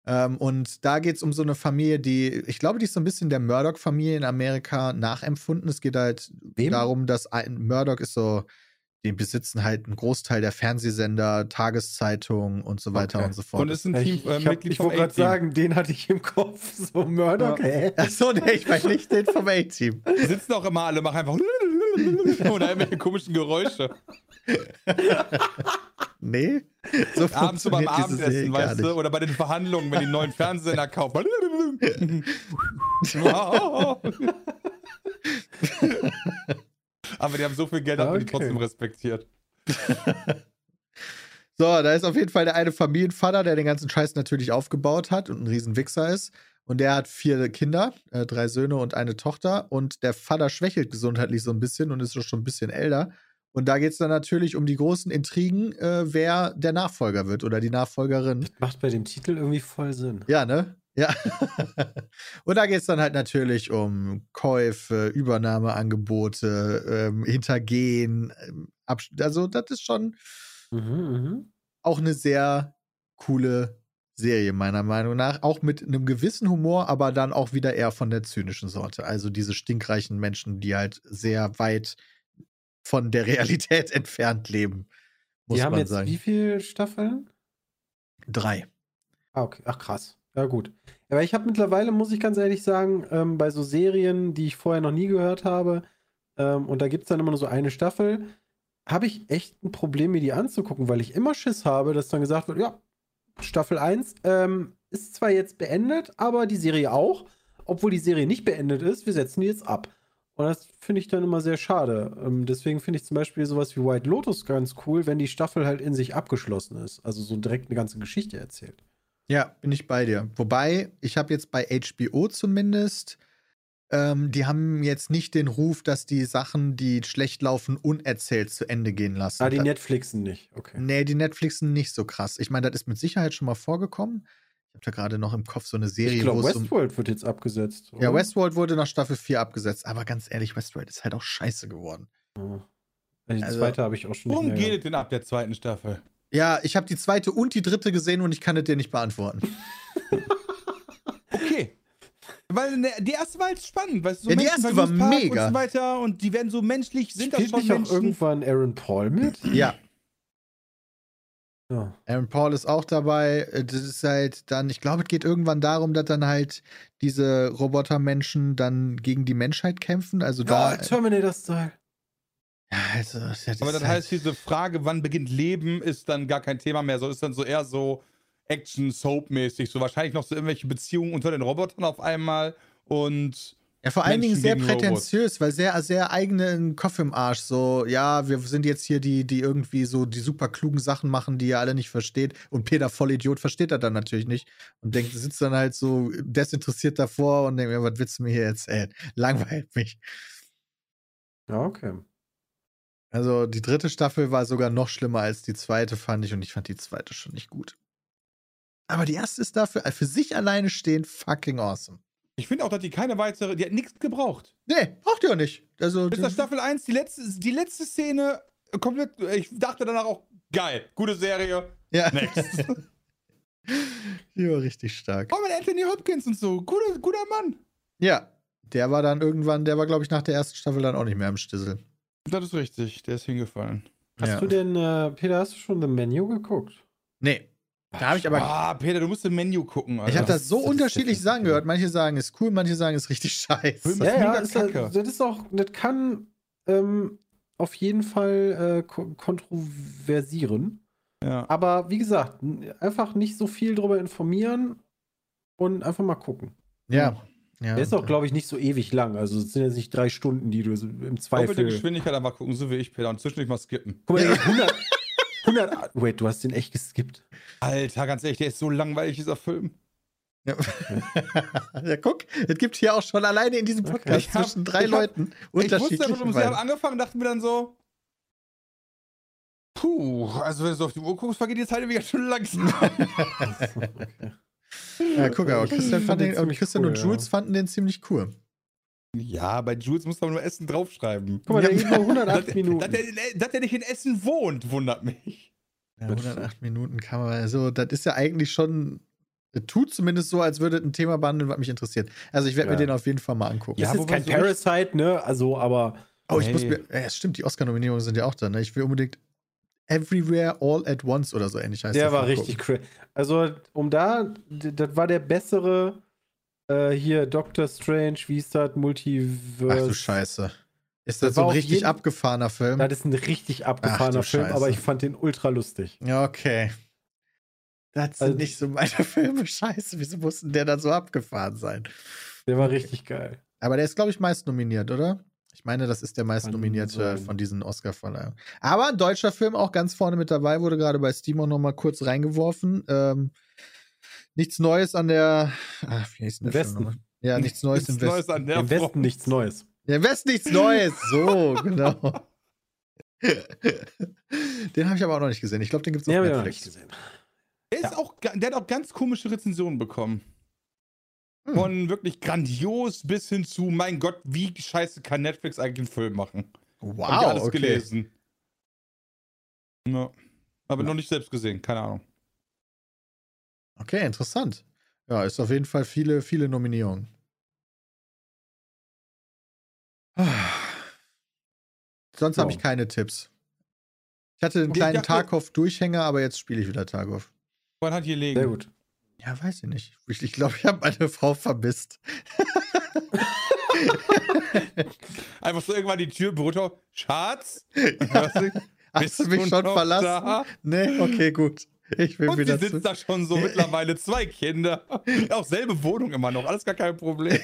Ähm, und da geht es um so eine Familie, die, ich glaube, die ist so ein bisschen der Murdoch-Familie in Amerika nachempfunden. Es geht halt Wem? darum, dass ein Murdoch ist so, die besitzen halt einen Großteil der Fernsehsender, Tageszeitungen und so weiter Okay. und so fort. Und ist ein Team, Ich, äh, ich, hab- Mitglied ich vom wollte gerade sagen, den hatte ich im Kopf. (laughs) So Murdoch, Ja. hä? Achso, nee, ich meine nicht den vom A-Team. (laughs) Die sitzen auch immer alle, machen einfach (laughs) oder irgendwelche komischen Geräusche. Nee. (laughs) So Abends so beim Abendessen, weißt du? Oder bei den Verhandlungen, wenn die neuen Fernsehsender kaufen. (laughs) Aber die haben so viel Geld, hat man die Okay. trotzdem respektiert. (laughs) So, da ist auf jeden Fall der eine Familienvater, der den ganzen Scheiß natürlich aufgebaut hat und ein Riesenwichser ist. Und der hat vier Kinder, äh, drei Söhne und eine Tochter. Und der Vater schwächelt gesundheitlich so ein bisschen und ist schon ein bisschen älter. Und da geht es dann natürlich um die großen Intrigen, äh, wer der Nachfolger wird oder die Nachfolgerin. Macht bei dem Titel irgendwie voll Sinn. Ja, ne? Ja. (laughs) und da geht es dann halt natürlich um Käufe, Übernahmeangebote, ähm, Hintergehen. Ähm, also, das ist schon Mhm, mhm. auch eine sehr coole Serie, meiner Meinung nach. Auch mit einem gewissen Humor, aber dann auch wieder eher von der zynischen Sorte. Also diese stinkreichen Menschen, die halt sehr weit von der Realität (laughs) entfernt leben, muss Die haben man jetzt sagen. wie viele Staffeln? Drei. Ah, okay. Ach, krass. Ja, gut. Aber ich habe mittlerweile, muss ich ganz ehrlich sagen, ähm, bei so Serien, die ich vorher noch nie gehört habe, ähm, und da gibt es dann immer nur so eine Staffel, habe ich echt ein Problem, mir die anzugucken, weil ich immer Schiss habe, dass dann gesagt wird, ja, Staffel 1 ähm, ist zwar jetzt beendet, aber die Serie auch, obwohl die Serie nicht beendet ist, wir setzen die jetzt ab. Und das finde ich dann immer sehr schade. Ähm, deswegen finde ich zum Beispiel sowas wie White Lotus ganz cool, wenn die Staffel halt in sich abgeschlossen ist. Also so direkt eine ganze Geschichte erzählt. Ja, bin ich bei dir. Wobei, ich habe jetzt bei HBO zumindest, ähm, die haben jetzt nicht den Ruf, dass die Sachen, die schlecht laufen, unerzählt zu Ende gehen lassen. Ah, die Netflixen nicht. Okay. Nee, die Netflixen nicht so krass. Ich meine, das ist mit Sicherheit schon mal vorgekommen. Ich habe da gerade noch im Kopf so eine Serie, Ich glaube, wo es um, Westworld wird jetzt abgesetzt. Ja, oder? Westworld wurde nach Staffel 4 abgesetzt. Aber ganz ehrlich, Westworld ist halt auch scheiße geworden. Ja. Die Also, zweite habe ich auch schon Worum nicht mehr geht es denn ab der zweiten Staffel? Ja, ich habe die zweite und die dritte gesehen und ich kann es dir nicht beantworten. (laughs) Okay. Weil ne, die erste war jetzt spannend, weißt du, so Ja, die erste war mega. Und so weiter und die werden so menschlich, sind das Spielt schon nicht auch Menschen? irgendwann Aaron Paul mit? ja, Ja. Aaron Paul ist auch dabei. Äh, Das ist halt dann, ich glaube, es geht irgendwann darum, dass dann halt diese Robotermenschen dann gegen die Menschheit kämpfen. Also da. Ja, Terminator-Style. Ja, also, das ist Aber das halt- heißt, diese Frage, wann beginnt Leben, ist dann gar kein Thema mehr. So ist dann so eher so Action-Soap-mäßig. So wahrscheinlich noch so irgendwelche Beziehungen unter den Robotern auf einmal und Ja, vor allen Dingen Menschen sehr gegen prätentiös, weil sehr, sehr eigenen Kopf im Arsch. So, ja, wir sind jetzt hier die, die irgendwie so die super klugen Sachen machen, die ihr alle nicht versteht. Und Peter Vollidiot versteht das dann natürlich nicht und denkt, sitzt dann halt so desinteressiert davor und denkt mir, was willst du mir hier erzählen? (laughs) Langweilt mich. Ja, okay. Also die dritte Staffel war sogar noch schlimmer als die zweite, fand ich, und ich fand die zweite schon nicht gut. Aber die erste ist dafür für sich alleine stehen fucking awesome. Ich finde auch, dass die keine weitere, die hat nichts gebraucht. Nee, braucht ihr auch nicht. Also, Bis nach Staffel 1, die letzte, die letzte Szene äh, komplett, ich dachte danach auch, geil, gute Serie, ja. next. (laughs) Die war richtig stark. oh, mit Anthony Hopkins und so, guter, guter Mann. Ja, der war dann irgendwann, der war, glaube ich, nach der ersten Staffel dann auch nicht mehr im Stissel. Das ist richtig, der ist hingefallen. Hast ja. du denn, äh, Peter, hast du schon The Menu geguckt? Nee. Da habe ich aber. ah, Peter, du musst im Menü gucken, Alter. ich habe das so das ist unterschiedliche definitiv- Sachen gehört. Manche sagen, ist cool, manche sagen, ist richtig scheiße. Ja, ja, ist, kacke. das ist auch, das kann ähm, auf jeden Fall äh, ko kontroversieren. ja. Aber wie gesagt, einfach nicht so viel drüber informieren und einfach mal gucken. Ja. ja. Der ist auch, glaube ich, nicht so ewig lang. Also es sind jetzt nicht drei Stunden, die du im Doppelte Zweifel. Geschwindigkeit einfach gucken, so wie ich, Peter, und zwischendurch mal skippen. Guck mal, der (laughs) geht 100, 100, wait, du hast den echt geskippt. Alter, ganz ehrlich, der ist so langweilig, dieser Film. Ja. (laughs) ja, guck, es gibt hier auch schon alleine in diesem Okay. Podcast hab- zwischen drei ich hab- Leuten Ich wusste aber unterschiedliche wir haben angefangen und dachten mir dann so, puh, also wenn du so auf die Uhr guckst, vergeht die Zeit wieder schon langsam. (laughs) Ja, guck, aber Christian, den cool, und Jules ja. fanden den ziemlich cool. Ja, bei Jules muss man nur Essen draufschreiben. Guck mal, der Ja. geht nur 108 (laughs) Dass, dass, Minuten. der, dass der nicht in Essen wohnt, wundert mich. Ja, Das 108 Minuten kann man, also das ist ja eigentlich schon, das tut zumindest so, als würde es ein Thema behandeln, was mich interessiert. Also ich werde Ja. mir den auf jeden Fall mal angucken. ist jetzt wobei kein so Parasite, ne? Also, aber Oh, ich muss mir, ja, es stimmt, die Oscar-Nominierungen sind ja auch da, ne? Ich will unbedingt Everywhere All at Once oder so ähnlich heißt der war richtig crazy. Also, um da, das war der bessere äh, hier Doctor Strange, wie ist das? Multiverse. Ach du Scheiße. Ist Das das so ein richtig jeden- abgefahrener Film? Das ist ein richtig abgefahrener Film, Scheiße. aber ich fand den ultra lustig. Ja, okay. Das sind Also- nicht so meine (laughs) Filme. Scheiße, wieso mussten der dann so abgefahren sein? Der war richtig geil. Aber der ist, glaube ich, meist nominiert, oder? Ich meine, das ist der meist nominierte von diesen Oscar-Verleihungen. Aber ein deutscher Film auch ganz vorne mit dabei, wurde gerade bei Steam auch noch mal kurz reingeworfen. Ähm, nichts Neues an der. Ach, wie heißt denn Im Westen. Ja, nichts Neues im Nichts Westen. Neues an der Im Westen Front. nichts Neues. Ja, im Westen nichts Neues. So, (laughs) genau. den habe ich aber auch noch nicht gesehen. Ich glaube, den gibt es auf ich noch nicht Netflix. gesehen. Der, ist auch, der hat auch ganz komische Rezensionen bekommen. Hm. Von wirklich grandios bis hin zu, mein Gott, wie scheiße kann Netflix eigentlich einen Film machen? Wow, Hab ich alles okay. gelesen. Ja. Aber noch nicht selbst gesehen, keine Ahnung. Okay, interessant. Ja, ist auf jeden Fall viele, viele Nominierungen. (sighs) Sonst habe Ja. ich keine Tipps. Ich hatte einen Okay, kleinen Tarkov-Durchhänger, aber jetzt spiele ich wieder Tarkov. Wann hat hier liegen? Sehr gut. Ja, weiß ich nicht. Ich glaube, ich, glaub, ich habe meine Frau vermisst. (laughs) Einfach so irgendwann die Tür, Brutto. Schatz? (laughs) Du? Hast du mich schon verlassen? da? Nee, okay, gut. Ich will Und sie wieder sitzt zu. da schon so mittlerweile zwei Kinder. (laughs) Auch selbe Wohnung immer noch, alles gar kein Problem.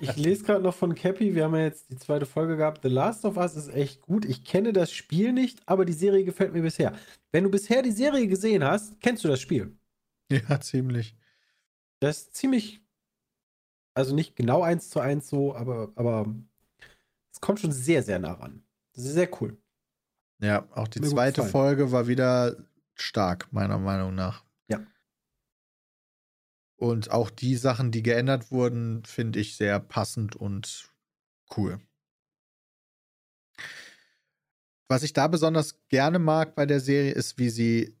Ich lese gerade noch von Cappy, wir haben ja jetzt die zweite Folge gehabt. The Last of Us ist echt gut. Ich kenne das Spiel nicht, aber die Serie gefällt mir bisher. Wenn du bisher die Serie gesehen hast, kennst du das Spiel. Ja, ziemlich. Das ist ziemlich, also nicht genau eins zu eins so, aber, aber es kommt schon sehr, sehr nah ran. Das ist sehr cool. Ja, auch die zweite. Folge war wieder stark, meiner Meinung nach. Ja. Und auch die Sachen, die geändert wurden, finde ich sehr passend und cool. Was ich da besonders gerne mag bei der Serie ist, wie sie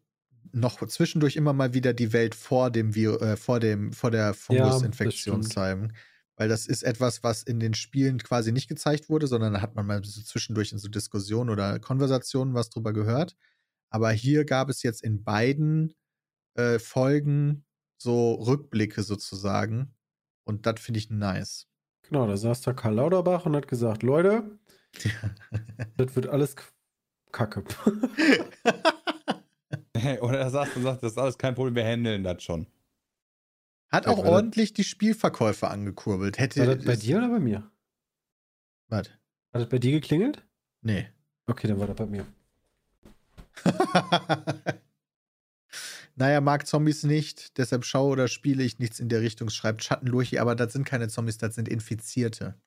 noch zwischendurch immer mal wieder die Welt vor dem Vir äh, vor dem vor der Fungusinfektion stimmt. zeigen, weil das ist etwas, was in den Spielen quasi nicht gezeigt wurde, sondern da hat man mal so zwischendurch in so Diskussionen oder Konversationen was drüber gehört. Aber hier gab es jetzt in beiden äh, Folgen so Rückblicke sozusagen und das finde ich nice. Genau, da saß da Karl Lauterbach und hat gesagt, Leute, (laughs) das wird alles Kacke. (laughs) (laughs) Oder er sagt und sagt, das ist alles kein Problem, wir handeln das schon. Hat Ja, auch ordentlich die Spielverkäufe angekurbelt. Hätte War das bei dir oder bei mir? Was? Hat das bei dir geklingelt? Nee. Okay, dann war das bei mir. (laughs) naja, mag Zombies nicht, deshalb schaue oder spiele ich nichts in der Richtung, schreibt Schattenlurchi, aber das sind keine Zombies, das sind Infizierte.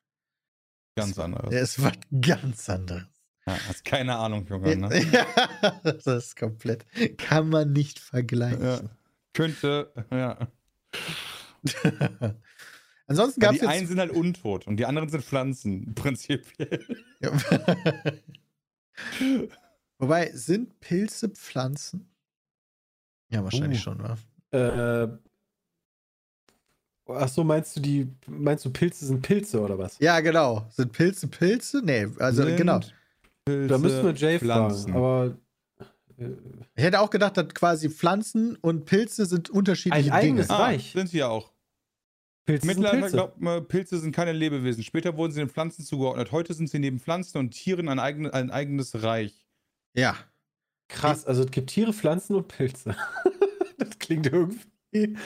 Ganz anderes. Das ist was ganz anderes. Ja, hast keine Ahnung, Junge. Ne? (laughs) Ja, das ist komplett. Kann man nicht Ja. vergleichen. Könnte, ja. (laughs) Ansonsten gab es die einen sind halt untot und die anderen sind Pflanzen, prinzipiell. (laughs) Ja. Wobei, sind Pilze Pflanzen? Ja, wahrscheinlich Uh. schon, wa? Äh, ach so, meinst du die, meinst du Pilze sind Pilze oder was? Ja, genau. Sind Pilze Pilze? Nee, also Sind genau. Pilze, Da müssen wir Jay Pflanzen. fragen, aber Ich hätte auch gedacht, dass quasi Pflanzen und Pilze sind unterschiedliche Ein Dinge. eigenes- Ah, Reich. sind sie ja auch. Pilze sind Mittlerweile Pilze. glaubt man, Pilze sind keine Lebewesen. Später wurden sie den Pflanzen zugeordnet. Heute sind sie neben Pflanzen und Tieren ein, eigen, ein eigenes Reich. Ja. Krass, also es gibt Tiere, Pflanzen und Pilze. (laughs) das klingt irgendwie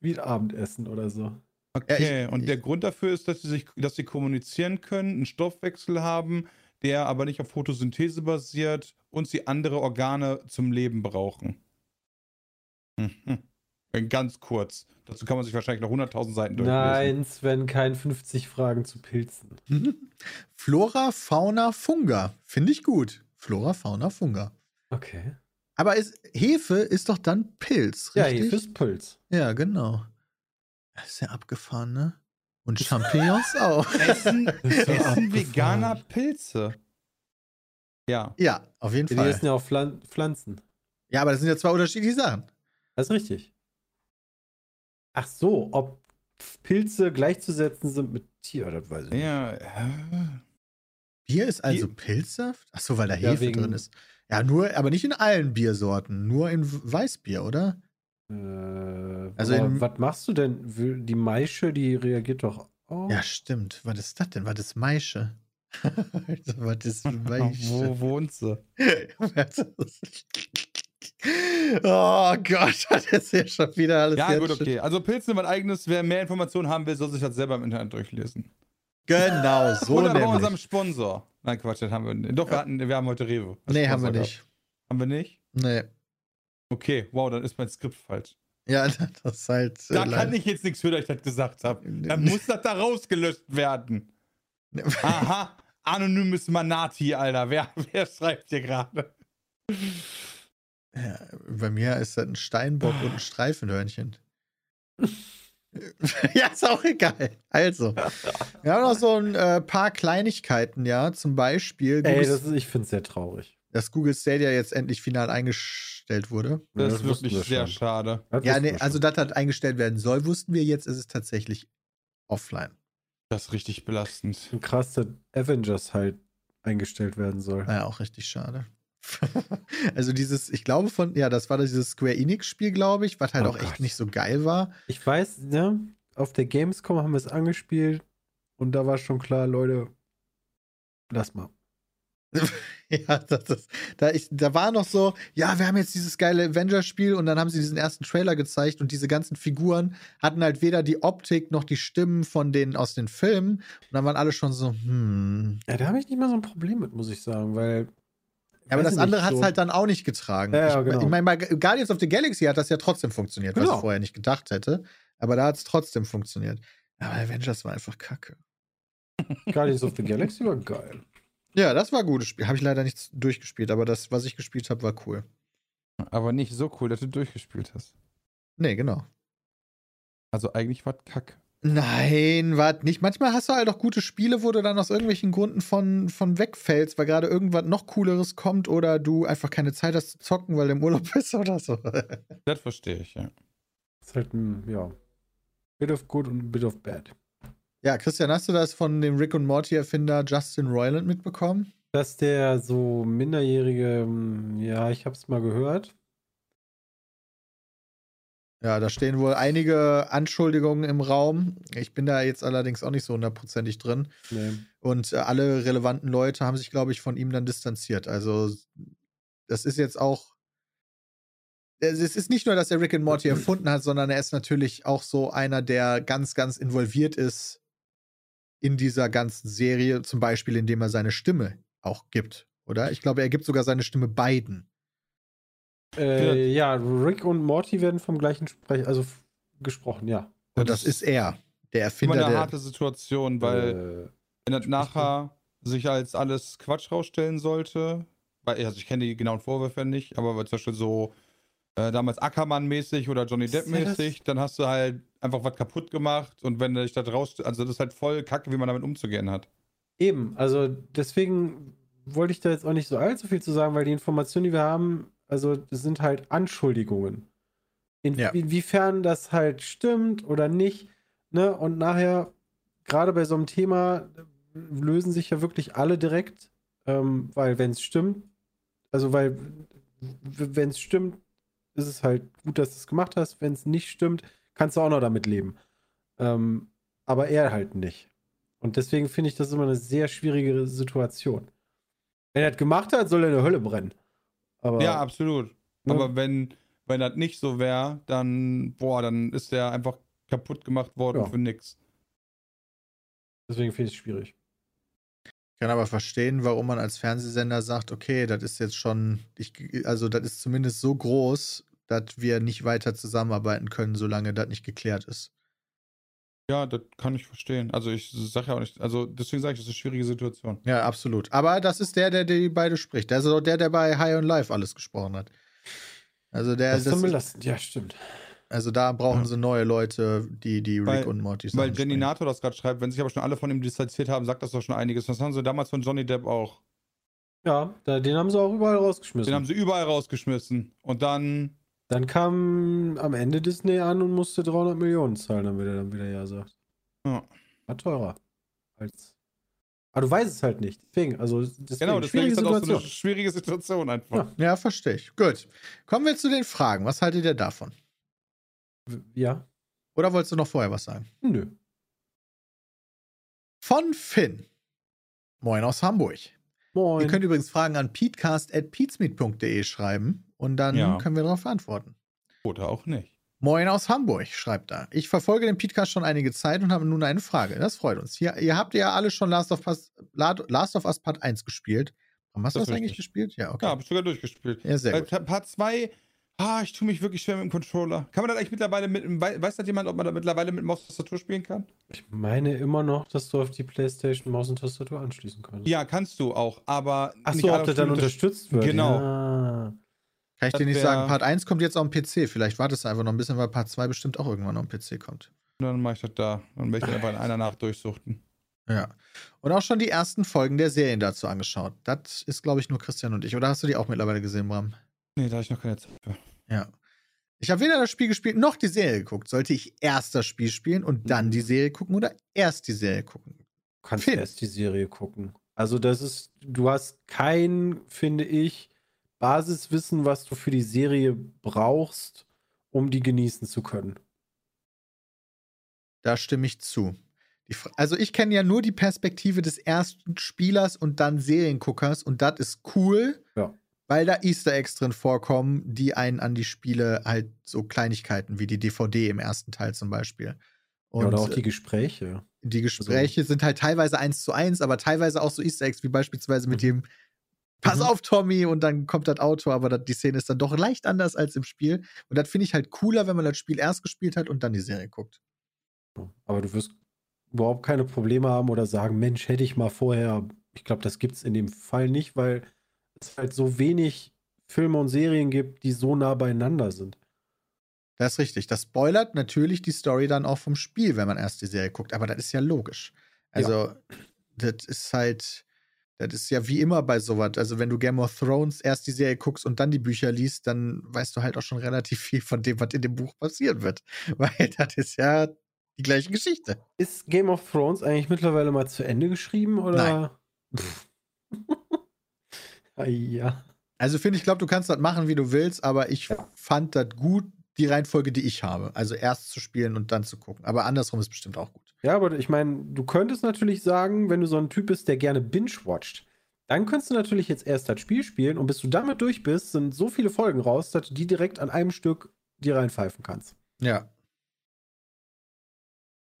wie ein Abendessen oder so. Okay, Ja, ich- und der Grund dafür ist, dass sie sich, dass sie kommunizieren können, einen Stoffwechsel haben, der aber nicht auf Photosynthese basiert und sie andere Organe zum Leben brauchen. Mhm. Ganz kurz. Dazu kann man sich wahrscheinlich noch 100.000 Seiten durchlesen. Nein, Sven, kein 50 Fragen zu Pilzen. (laughs) Flora, Fauna, Funga. Finde ich gut. Flora, Fauna, Funga. Okay. Aber ist, Hefe ist doch dann Pilz, Ja, richtig? Hefe ist Pilz. Ja, genau. Das ist ja abgefahren, ne? Und Champignons auch. (laughs) Essen, Essen veganer Pilze. Ja. Ja, auf jeden Die Fall. essen ja auch Pflan Pflanzen. Ja, aber das sind ja zwei unterschiedliche Sachen. Das ist richtig. Ach so, ob Pilze gleichzusetzen sind mit Tier, das weiß ich nicht. Ja. Bier ist also Pilzsaft? Ach so, weil da Ja, Hefe drin ist. Ja, nur, aber nicht in allen Biersorten, nur in Weißbier, oder? Äh, Also was machst du denn? Die Maische, die reagiert doch auch. Ja, stimmt. Was ist das denn? Was ist Maische? (laughs) Alter, was ist (laughs) Maische? Wo wohnt sie? (laughs) oh Gott, das ist ja schon wieder alles Ja, gut, okay. Also Pilze sind was eigenes. Wer mehr Informationen haben will, soll sich das selber im Internet durchlesen. Genau, so Oder bei unserem. Sponsor. Nein, Quatsch, das haben wir nicht. Doch, wir, hatten, wir haben heute Rewe. als Nee, haben wir Sponsor nicht. gehabt. Haben wir nicht? Nee. Okay, wow, dann ist mein Skript falsch. Ja, (laughs) das ist halt. äh, Da kann ich jetzt nichts für, dass ich das gesagt habe. Dann muss das da rausgelöscht werden. (laughs) Aha, anonymes Manati, Alter. Wer, (laughs) wer schreibt hier gerade? Ja, bei mir ist das ein Steinbock und ein (gasps) Streifenhörnchen. ja, ist auch egal. Also, wir haben noch so ein äh, paar Kleinigkeiten, ja. Zum Beispiel, Ey, das ist, ich finde es sehr traurig. Dass Google Stadia jetzt endlich final eingestellt wurde. Ja, Das ist wirklich wir sehr schon. schade. Das Ja, nee, also dass das eingestellt werden soll, wussten wir jetzt, ist es tatsächlich offline. Das ist richtig belastend. Und krass, dass Avengers halt eingestellt werden soll. Naja, auch richtig schade. (laughs) also dieses, ich glaube von, ja, das war dieses Square Enix-Spiel, glaube ich, was halt Oh auch echt Gott. nicht so geil war. Ich weiß, ne, auf der Gamescom haben wir es angespielt und da war schon klar, Leute, lass mal. (laughs) Ja, das ist, da, ich, da war noch so, ja, wir haben jetzt dieses geile Avengers-Spiel und dann haben sie diesen ersten Trailer gezeigt und diese ganzen Figuren hatten halt weder die Optik noch die Stimmen von denen aus den Filmen und dann waren alle schon so, hm. Ja, da habe ich nicht mal so ein Problem mit, muss ich sagen, weil. Ja, aber das andere hat es so- halt dann auch nicht getragen. Ja, ja, ich genau. ich meine, bei Guardians of the Galaxy hat das ja trotzdem funktioniert, was Genau. ich vorher nicht gedacht hätte. Aber da hat es trotzdem funktioniert. Aber Avengers war einfach kacke. Guardians of the Galaxy war geil. Ja, das war ein gutes Spiel. Habe ich leider nicht durchgespielt, aber das, was ich gespielt habe, war cool. Aber nicht so cool, dass du durchgespielt hast. Nee, genau. Also eigentlich war Kack. Nein, warte nicht. Manchmal hast du halt auch gute Spiele, wo du dann aus irgendwelchen Gründen von, von wegfällst, weil gerade irgendwas noch Cooleres kommt oder du einfach keine Zeit hast zu zocken, weil du im Urlaub (laughs) bist oder so. Das verstehe ich, ja. ist halt ein, ja. Bit of good und ein bit of bad. Ja, Christian, hast du das von dem Rick und Morty-Erfinder Justin Roiland mitbekommen? Dass der so minderjährige, hm, ja, ich hab's mal gehört. Ja, da stehen wohl einige Anschuldigungen im Raum. Ich bin da jetzt allerdings auch nicht so hundertprozentig drin. Nee. Und äh, alle relevanten Leute haben sich, glaube ich, von ihm dann distanziert. Also, das ist jetzt auch. Es ist nicht nur, dass er Rick and Morty (laughs) erfunden hat, sondern er ist natürlich auch so einer, der ganz, ganz involviert ist in dieser ganzen Serie, zum Beispiel, indem er seine Stimme auch gibt, oder? Ich glaube, er gibt sogar seine Stimme beiden. Äh, ja, Rick und Morty werden vom gleichen Sprecher, also gesprochen, ja. Und das ist er, der immer Erfinder eine der. harte Situation, weil Äh, wenn das nachher sich als alles Quatsch rausstellen sollte, weil also ich kenne die genauen Vorwürfe nicht, aber zum Beispiel so äh, damals Ackermann-mäßig oder Johnny Depp-mäßig, dann hast du halt einfach was kaputt gemacht und wenn dich da raus, also das ist halt voll kacke, wie man damit umzugehen hat. Eben, also deswegen wollte ich da jetzt auch nicht so allzu viel zu sagen, weil die Informationen, die wir haben, also das sind halt Anschuldigungen. In, Ja. Inwiefern das halt stimmt oder nicht, ne? Und nachher, gerade bei so einem Thema, lösen sich ja wirklich alle direkt, ähm, weil wenn es stimmt, also weil wenn es stimmt, ist es halt gut, dass du es gemacht hast. Wenn es nicht stimmt, kannst du auch noch damit leben. Ähm, aber er halt nicht. Und deswegen finde ich das immer eine sehr schwierige Situation. Wenn er das gemacht hat, soll er in der Hölle brennen. Aber Ja, absolut. ne, Aber wenn, wenn das nicht so wäre, dann, boah, dann ist der einfach kaputt gemacht worden Ja. für nix. deswegen finde ich es schwierig. kann aber verstehen, warum man als Fernsehsender sagt, okay, das ist jetzt schon, ich, also das ist zumindest so groß, dass wir nicht weiter zusammenarbeiten können, solange das nicht geklärt ist. Ja, das kann ich verstehen. Also ich sage ja auch nicht, also deswegen sage ich, das ist eine schwierige Situation. Ja, absolut. Aber das ist der, der die beide spricht. Der ist auch der, der bei High on Life alles gesprochen hat. Also der Das ist das, belastend. Ja, stimmt. also da brauchen Ja. sie neue Leute, die die Rick Weil- und Morty Weil Sachen Jenny. Nato das gerade schreibt, wenn sich aber schon alle von ihm distanziert haben, sagt das doch schon einiges. Das haben sie damals von Johnny Depp auch. Ja, den haben sie auch überall rausgeschmissen. Den haben sie überall rausgeschmissen. Und dann, dann kam am Ende Disney an und musste 300 Millionen zahlen, damit er dann wieder Ja sagt. ja. War teurer. Als. Aber du weißt es halt nicht. Deswegen, also deswegen, genau, deswegen schwierige ist das auch so eine Situation. schwierige Situation einfach. Ja. Ja, verstehe ich. Gut. Kommen wir zu den Fragen. Was haltet ihr davon? Ja, Oder wolltest du noch vorher was sagen? nö. Von Finn. Moin aus Hamburg. Moin. Ihr könnt übrigens Fragen an peatcast.peatsmeet.de schreiben und dann Ja. können wir darauf antworten. Oder auch nicht. Moin aus Hamburg, schreibt er. Ich verfolge den Podcast schon einige Zeit und habe nun eine Frage. Das freut uns. Hier, ihr habt ja alle schon Last of, Us, Last of Us Part 1 gespielt. Warum hast du Das eigentlich gespielt? Ja, okay. Ja, hab ich sogar durchgespielt. Ja, sehr gut. Pa- Part 2, ah, ich tue mich wirklich schwer mit dem Controller. Kann man das eigentlich mittlerweile mit, wei- weiß das jemand, ob man da mittlerweile mit Maus und Tastatur spielen kann? Ich meine immer noch, dass du auf die PlayStation Maus und Tastatur anschließen kannst. Ja, kannst du auch, aber. nicht Achso, ob das dann unterstützt wird. Genau. Ja. Kann ich das dir nicht sagen. Part 1 kommt jetzt auf dem PC. Vielleicht wartest du einfach noch ein bisschen, weil Part 2 bestimmt auch irgendwann auf dem PC kommt. Dann mache ich das da. Dann werde ich einfach in einer Nacht durchsuchten. Ja. Und auch schon die ersten Folgen der Serien dazu angeschaut. Das ist, glaube ich, nur Christian und ich. Oder hast du die auch mittlerweile gesehen, Bram? Nee, da habe ich noch keine Zeit für. Ja. Ich habe weder das Spiel gespielt noch die Serie geguckt. Sollte ich erst das Spiel spielen und dann die Serie gucken oder erst die Serie gucken? Du kannst Film. erst die Serie gucken. Also das ist, du hast kein, finde ich, Basiswissen, was du für die Serie brauchst, um die genießen zu können. Da stimme ich zu. Also ich kenne ja nur die Perspektive des ersten Spielers und dann Serienguckers und das ist cool, Ja. weil da Easter Eggs drin vorkommen, die einen an die Spiele halt so Kleinigkeiten wie die DVD im ersten Teil zum Beispiel. Und ja, oder auch äh, die Gespräche. die Gespräche sind halt teilweise eins zu eins, aber teilweise auch so Easter Eggs, wie beispielsweise mit dem Pass Mhm. auf, Tommy, und dann kommt das Auto, aber das, die Szene ist dann doch leicht anders als im Spiel. Und das finde ich halt cooler, wenn man das Spiel erst gespielt hat und dann die Serie guckt. Aber du wirst überhaupt keine Probleme haben oder sagen, Mensch, hätte ich mal vorher. Ich glaube, das gibt es in dem Fall nicht, weil es halt so wenig Filme und Serien gibt, die so nah beieinander sind. Das ist richtig. Das spoilert natürlich die Story dann auch vom Spiel, wenn man erst die Serie guckt. Aber das ist ja logisch. Also, das ist halt, das ist ja wie immer bei sowas. Also, wenn du Game of Thrones erst die Serie guckst und dann die Bücher liest, dann weißt du halt auch schon relativ viel von dem, was in dem Buch passieren wird. (laughs) Weil das ist ja die gleiche Geschichte. Ist Game of Thrones eigentlich mittlerweile mal zu Ende geschrieben oder? Ah, (laughs) ja. Also, finde ich, glaube, du kannst das machen, wie du willst, aber ich Ja. fand das gut, die Reihenfolge, die ich habe. Also, erst zu spielen und dann zu gucken. Aber andersrum ist bestimmt auch gut. Ja, aber ich meine, du könntest natürlich sagen, wenn du so ein Typ bist, der gerne binge-watcht, dann könntest du natürlich jetzt erst das Spiel spielen und bis du damit durch bist, sind so viele Folgen raus, dass du die direkt an einem Stück dir reinpfeifen kannst. Ja.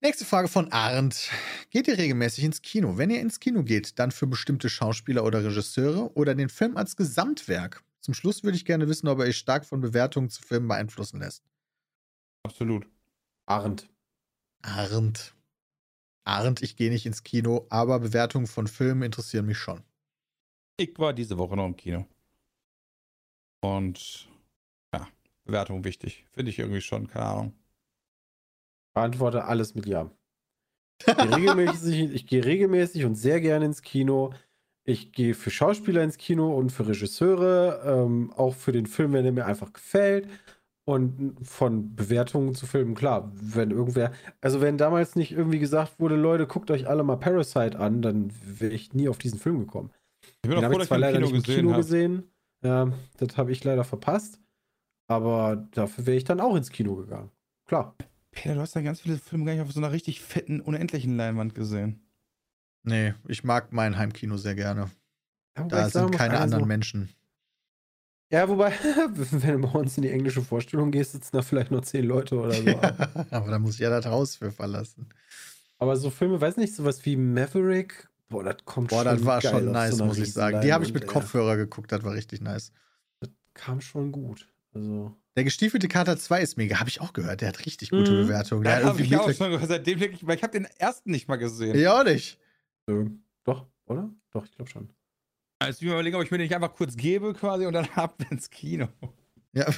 Nächste Frage von Arndt. Geht ihr regelmäßig ins Kino? Wenn ihr ins Kino geht, dann für bestimmte Schauspieler oder Regisseure oder den Film als Gesamtwerk? Zum Schluss würde ich gerne wissen, ob er euch stark von Bewertungen zu Filmen beeinflussen lässt. Absolut. Arndt. Arndt. Arndt, ich gehe nicht ins Kino, aber Bewertungen von Filmen interessieren mich schon. Ich war diese Woche noch im Kino. Und ja, Bewertung wichtig. Finde ich irgendwie schon, keine Ahnung. Beantworte alles mit Ja. (laughs) Ich gehe regelmäßig, ich gehe regelmäßig und sehr gerne ins Kino. Ich gehe für Schauspieler ins Kino und für Regisseure, ähm, auch für den Film, wenn er mir einfach gefällt. Und von Bewertungen zu Filmen, klar, wenn irgendwer, also wenn damals nicht irgendwie gesagt wurde, Leute, guckt euch alle mal Parasite an, dann wäre ich nie auf diesen Film gekommen. Ich bin Den auch habe froh, ich dass zwar ich leider im nicht Kino im gesehen Kino habe. gesehen. Ja, das habe ich leider verpasst. Aber dafür wäre ich dann auch ins Kino gegangen. Klar. Peter, du hast dann ganz viele Filme gar nicht auf so einer richtig fetten, unendlichen Leinwand gesehen. Nee, ich mag mein Heimkino sehr gerne. Ja, Da sagen sind keine also- anderen Menschen. Ja, wobei, (laughs) wenn du bei uns in die englische Vorstellung gehst, sitzen da vielleicht noch zehn Leute oder so. (laughs) aber da muss ja das Haus für verlassen. Aber so Filme, weiß nicht, sowas wie Maverick, Boah, das kommt Boah, das schon war geil schon auf nice, so muss ich sagen. Die habe ich mit. Kopfhörer geguckt, das war richtig nice. Kam schon gut. Also. Der gestiefelte Kater 2 ist mega, habe ich auch gehört. Der hat richtig gute Mhm. Bewertungen. Der habe ich auch wirklich- schon gehört. Seitdem ich, weil ich habe den ersten nicht mal gesehen. Ja, auch nicht. Nö. Doch, oder? Doch, ich glaube schon. Also ich mir überlegen, ob ich mir den nicht einfach kurz gebe quasi und dann (laughs) ab ins Kino. Ja. (laughs)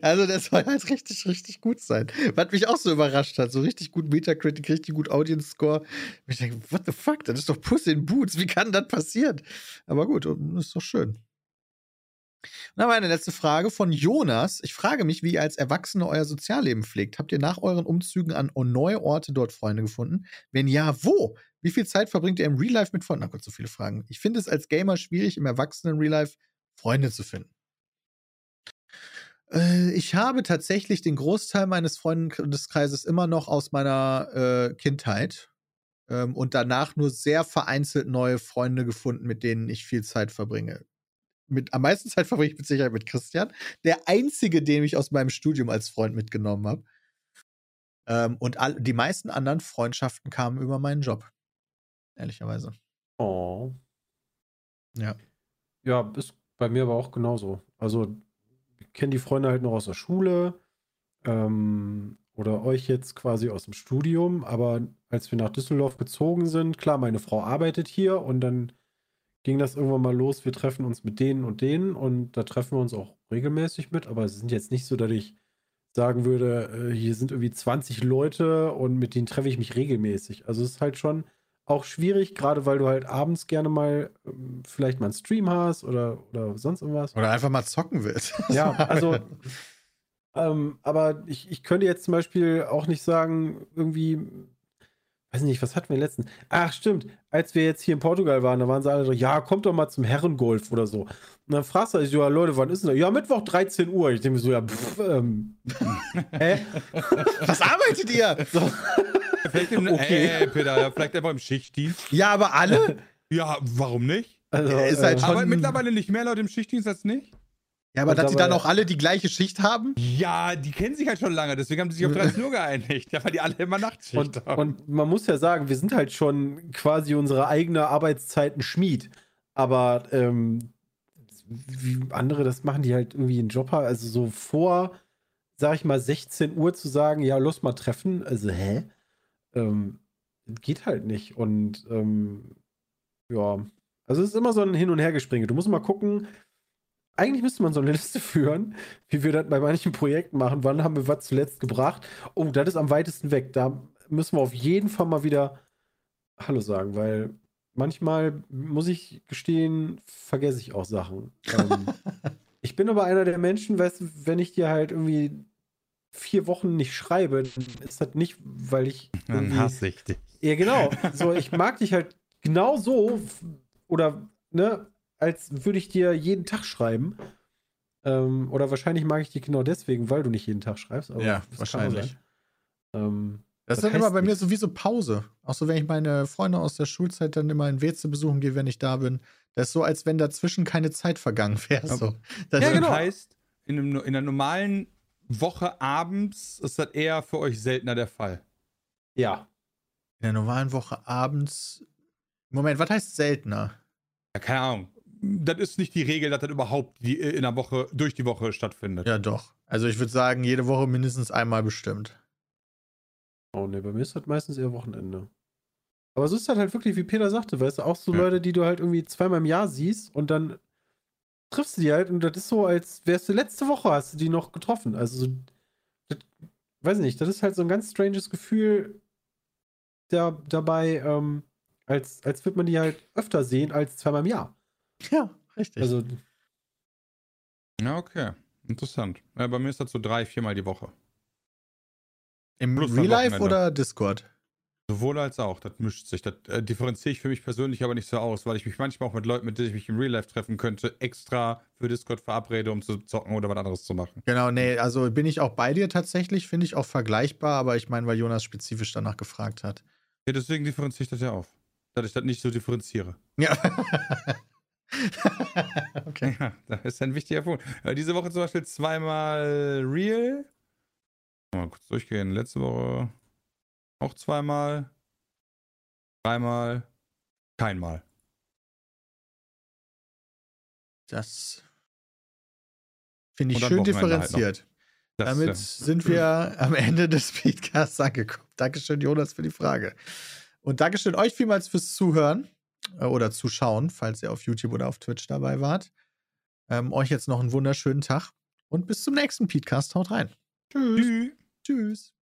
Also, der soll halt richtig, richtig gut sein. Was mich auch so überrascht hat. So richtig gut Metacritic, richtig gut Audience Score. Ich denke, what the fuck? Das ist doch Puss in Boots. Wie kann das passieren? Aber gut, ist doch schön. Und dann haben wir eine letzte Frage von Jonas. Ich frage mich, wie ihr als Erwachsene euer Sozialleben pflegt. Habt ihr nach euren Umzügen an neue Orte dort Freunde gefunden? Wenn ja, wo? Wie viel Zeit verbringt ihr im Real Life mit Freunden? Na Gott, so viele Fragen. Ich finde es als Gamer schwierig, im Erwachsenen Real Life Freunde zu finden. Äh, Ich habe tatsächlich den Großteil meines Freundeskreises immer noch aus meiner äh, Kindheit ähm, und danach nur sehr vereinzelt neue Freunde gefunden, mit denen ich viel Zeit verbringe. Mit, am meisten Zeit verbringe ich mit Sicherheit mit Christian, der einzige, den ich aus meinem Studium als Freund mitgenommen habe. Ähm, und all, die meisten anderen Freundschaften kamen über meinen Job. Ehrlicherweise. Oh. Ja. Ja, ist bei mir aber auch genauso. Also, ich kenne die Freunde halt noch aus der Schule ähm, oder euch jetzt quasi aus dem Studium. Aber als wir nach Düsseldorf gezogen sind, klar, meine Frau arbeitet hier und dann ging das irgendwann mal los. Wir treffen uns mit denen und denen und da treffen wir uns auch regelmäßig mit. Aber es sind jetzt nicht so, dass ich sagen würde, äh, hier sind irgendwie 20 Leute und mit denen treffe ich mich regelmäßig. Also es ist halt schon auch schwierig, gerade weil du halt abends gerne mal ähm, vielleicht mal einen Stream hast oder, oder sonst irgendwas. Oder einfach mal zocken willst. (laughs) Ja, also, ähm, aber ich, ich könnte jetzt zum Beispiel auch nicht sagen, irgendwie, weiß nicht, was hatten wir letztens? Ach, stimmt, als wir jetzt hier in Portugal waren, da waren sie alle so, ja, kommt doch mal zum Herrengolf oder so. Und dann fragst du, ja, Leute, wann ist denn das? Ja, Mittwoch 13 Uhr. Ich denke mir so, ja, pff, ähm, (laughs) hä? (laughs) Was arbeitet ihr? So, (laughs) Vielleicht im, Okay. äh, Peter, ja, vielleicht einfach im Schichtdienst. Ja, aber alle? Ja, warum nicht? also, Ist halt äh, schon- Aber mittlerweile nicht mehr Leute im Schichtdienst als nicht? Ja, aber Und dass die dann auch alle die gleiche Schicht haben? Ja, die kennen sich halt schon lange, deswegen haben die sich auf (laughs) 13 Uhr geeinigt. Ja, weil die alle immer Nachtschicht Und, haben. und man muss ja sagen, wir sind halt schon quasi unsere eigene Arbeitszeiten Schmied. Aber ähm, wie andere das machen, die halt irgendwie einen Job haben, also so vor, sag ich mal, 16 Uhr zu sagen, ja, los mal treffen, also hä? Ähm, geht halt nicht. Und ähm, ja, also es ist immer so ein Hin- und Hergespringe. Du musst mal gucken, eigentlich müsste man so eine Liste (laughs) führen, wie wir das bei manchen Projekten machen. Wann haben wir was zuletzt gebracht? Oh, das ist am weitesten weg. Da müssen wir auf jeden Fall mal wieder Hallo sagen, weil manchmal, muss ich gestehen, vergesse ich auch Sachen. Ähm, (laughs) ich bin aber einer der Menschen, weißt du, wenn ich dir halt irgendwie vier Wochen nicht schreibe, dann ist das nicht, weil ich. Dann hasse ich dich. ja, genau. (laughs) So, ich mag dich halt genau so oder ne, als würde ich dir jeden Tag schreiben. Ähm, oder wahrscheinlich mag ich dich genau deswegen, weil du nicht jeden Tag schreibst. aber Ja, wahrscheinlich. Ähm, Das ist Das dann immer bei mir nichts. sowieso Pause. Auch so, wenn ich meine Freunde aus der Schulzeit dann immer in WC besuchen gehe, wenn ich da bin. Das ist so, als wenn dazwischen keine Zeit vergangen wäre. So. Das Ja, genau. heißt, in, einem, in einer normalen Woche abends ist das eher für euch seltener der Fall. ja. In der normalen Woche abends. Moment, was heißt seltener? Ja, keine Ahnung. Das ist nicht die Regel, dass das überhaupt die, in der Woche, durch die Woche stattfindet. Ja, doch. Also ich würde sagen, jede Woche mindestens einmal bestimmt. Oh ne, bei mir ist das meistens eher Wochenende. Aber so ist das halt wirklich, wie Peter sagte, weißt du, auch so Ja. Leute, die du halt irgendwie zweimal im Jahr siehst und dann triffst du die halt und das ist so, als wärst du letzte Woche hast du die noch getroffen. Also so, das, weiß nicht, das ist halt so ein ganz stranges Gefühl da, dabei, ähm, als, als würde man die halt öfter sehen als zweimal im Jahr. Ja, richtig. Also, Ja, okay. Interessant. Ja, bei mir ist das so drei, viermal die Woche. Im plus Real Life oder Discord? Sowohl als auch. Das mischt sich. Das äh, differenziere ich für mich persönlich aber nicht so aus, weil ich mich manchmal auch mit Leuten, mit denen ich mich im Real Life treffen könnte, extra für Discord verabrede, um zu zocken oder was anderes zu machen. Genau, nee, also bin ich auch bei dir tatsächlich, finde ich auch vergleichbar, aber ich meine, weil Jonas spezifisch danach gefragt hat. Ja, deswegen differenziere ich das ja auf. Dass ich das nicht so differenziere. Ja. (laughs) (laughs) okay. Ja, das ist ein wichtiger Punkt. Äh, diese Woche zum Beispiel zweimal Real. Mal kurz durchgehen. Letzte Woche auch zweimal. Dreimal. Kein Mal. Das finde ich schön halt differenziert. Das, Damit äh, sind wir (clears throat) am Ende des Speedcasts angekommen. Dankeschön, Jonas, für die Frage. Und Dankeschön euch vielmals fürs Zuhören oder Zuschauen, falls ihr auf YouTube oder auf Twitch dabei wart. Ähm, euch jetzt noch einen wunderschönen Tag und bis zum nächsten Podcast. Haut rein. Tschüss. Tschüss. Tschüss.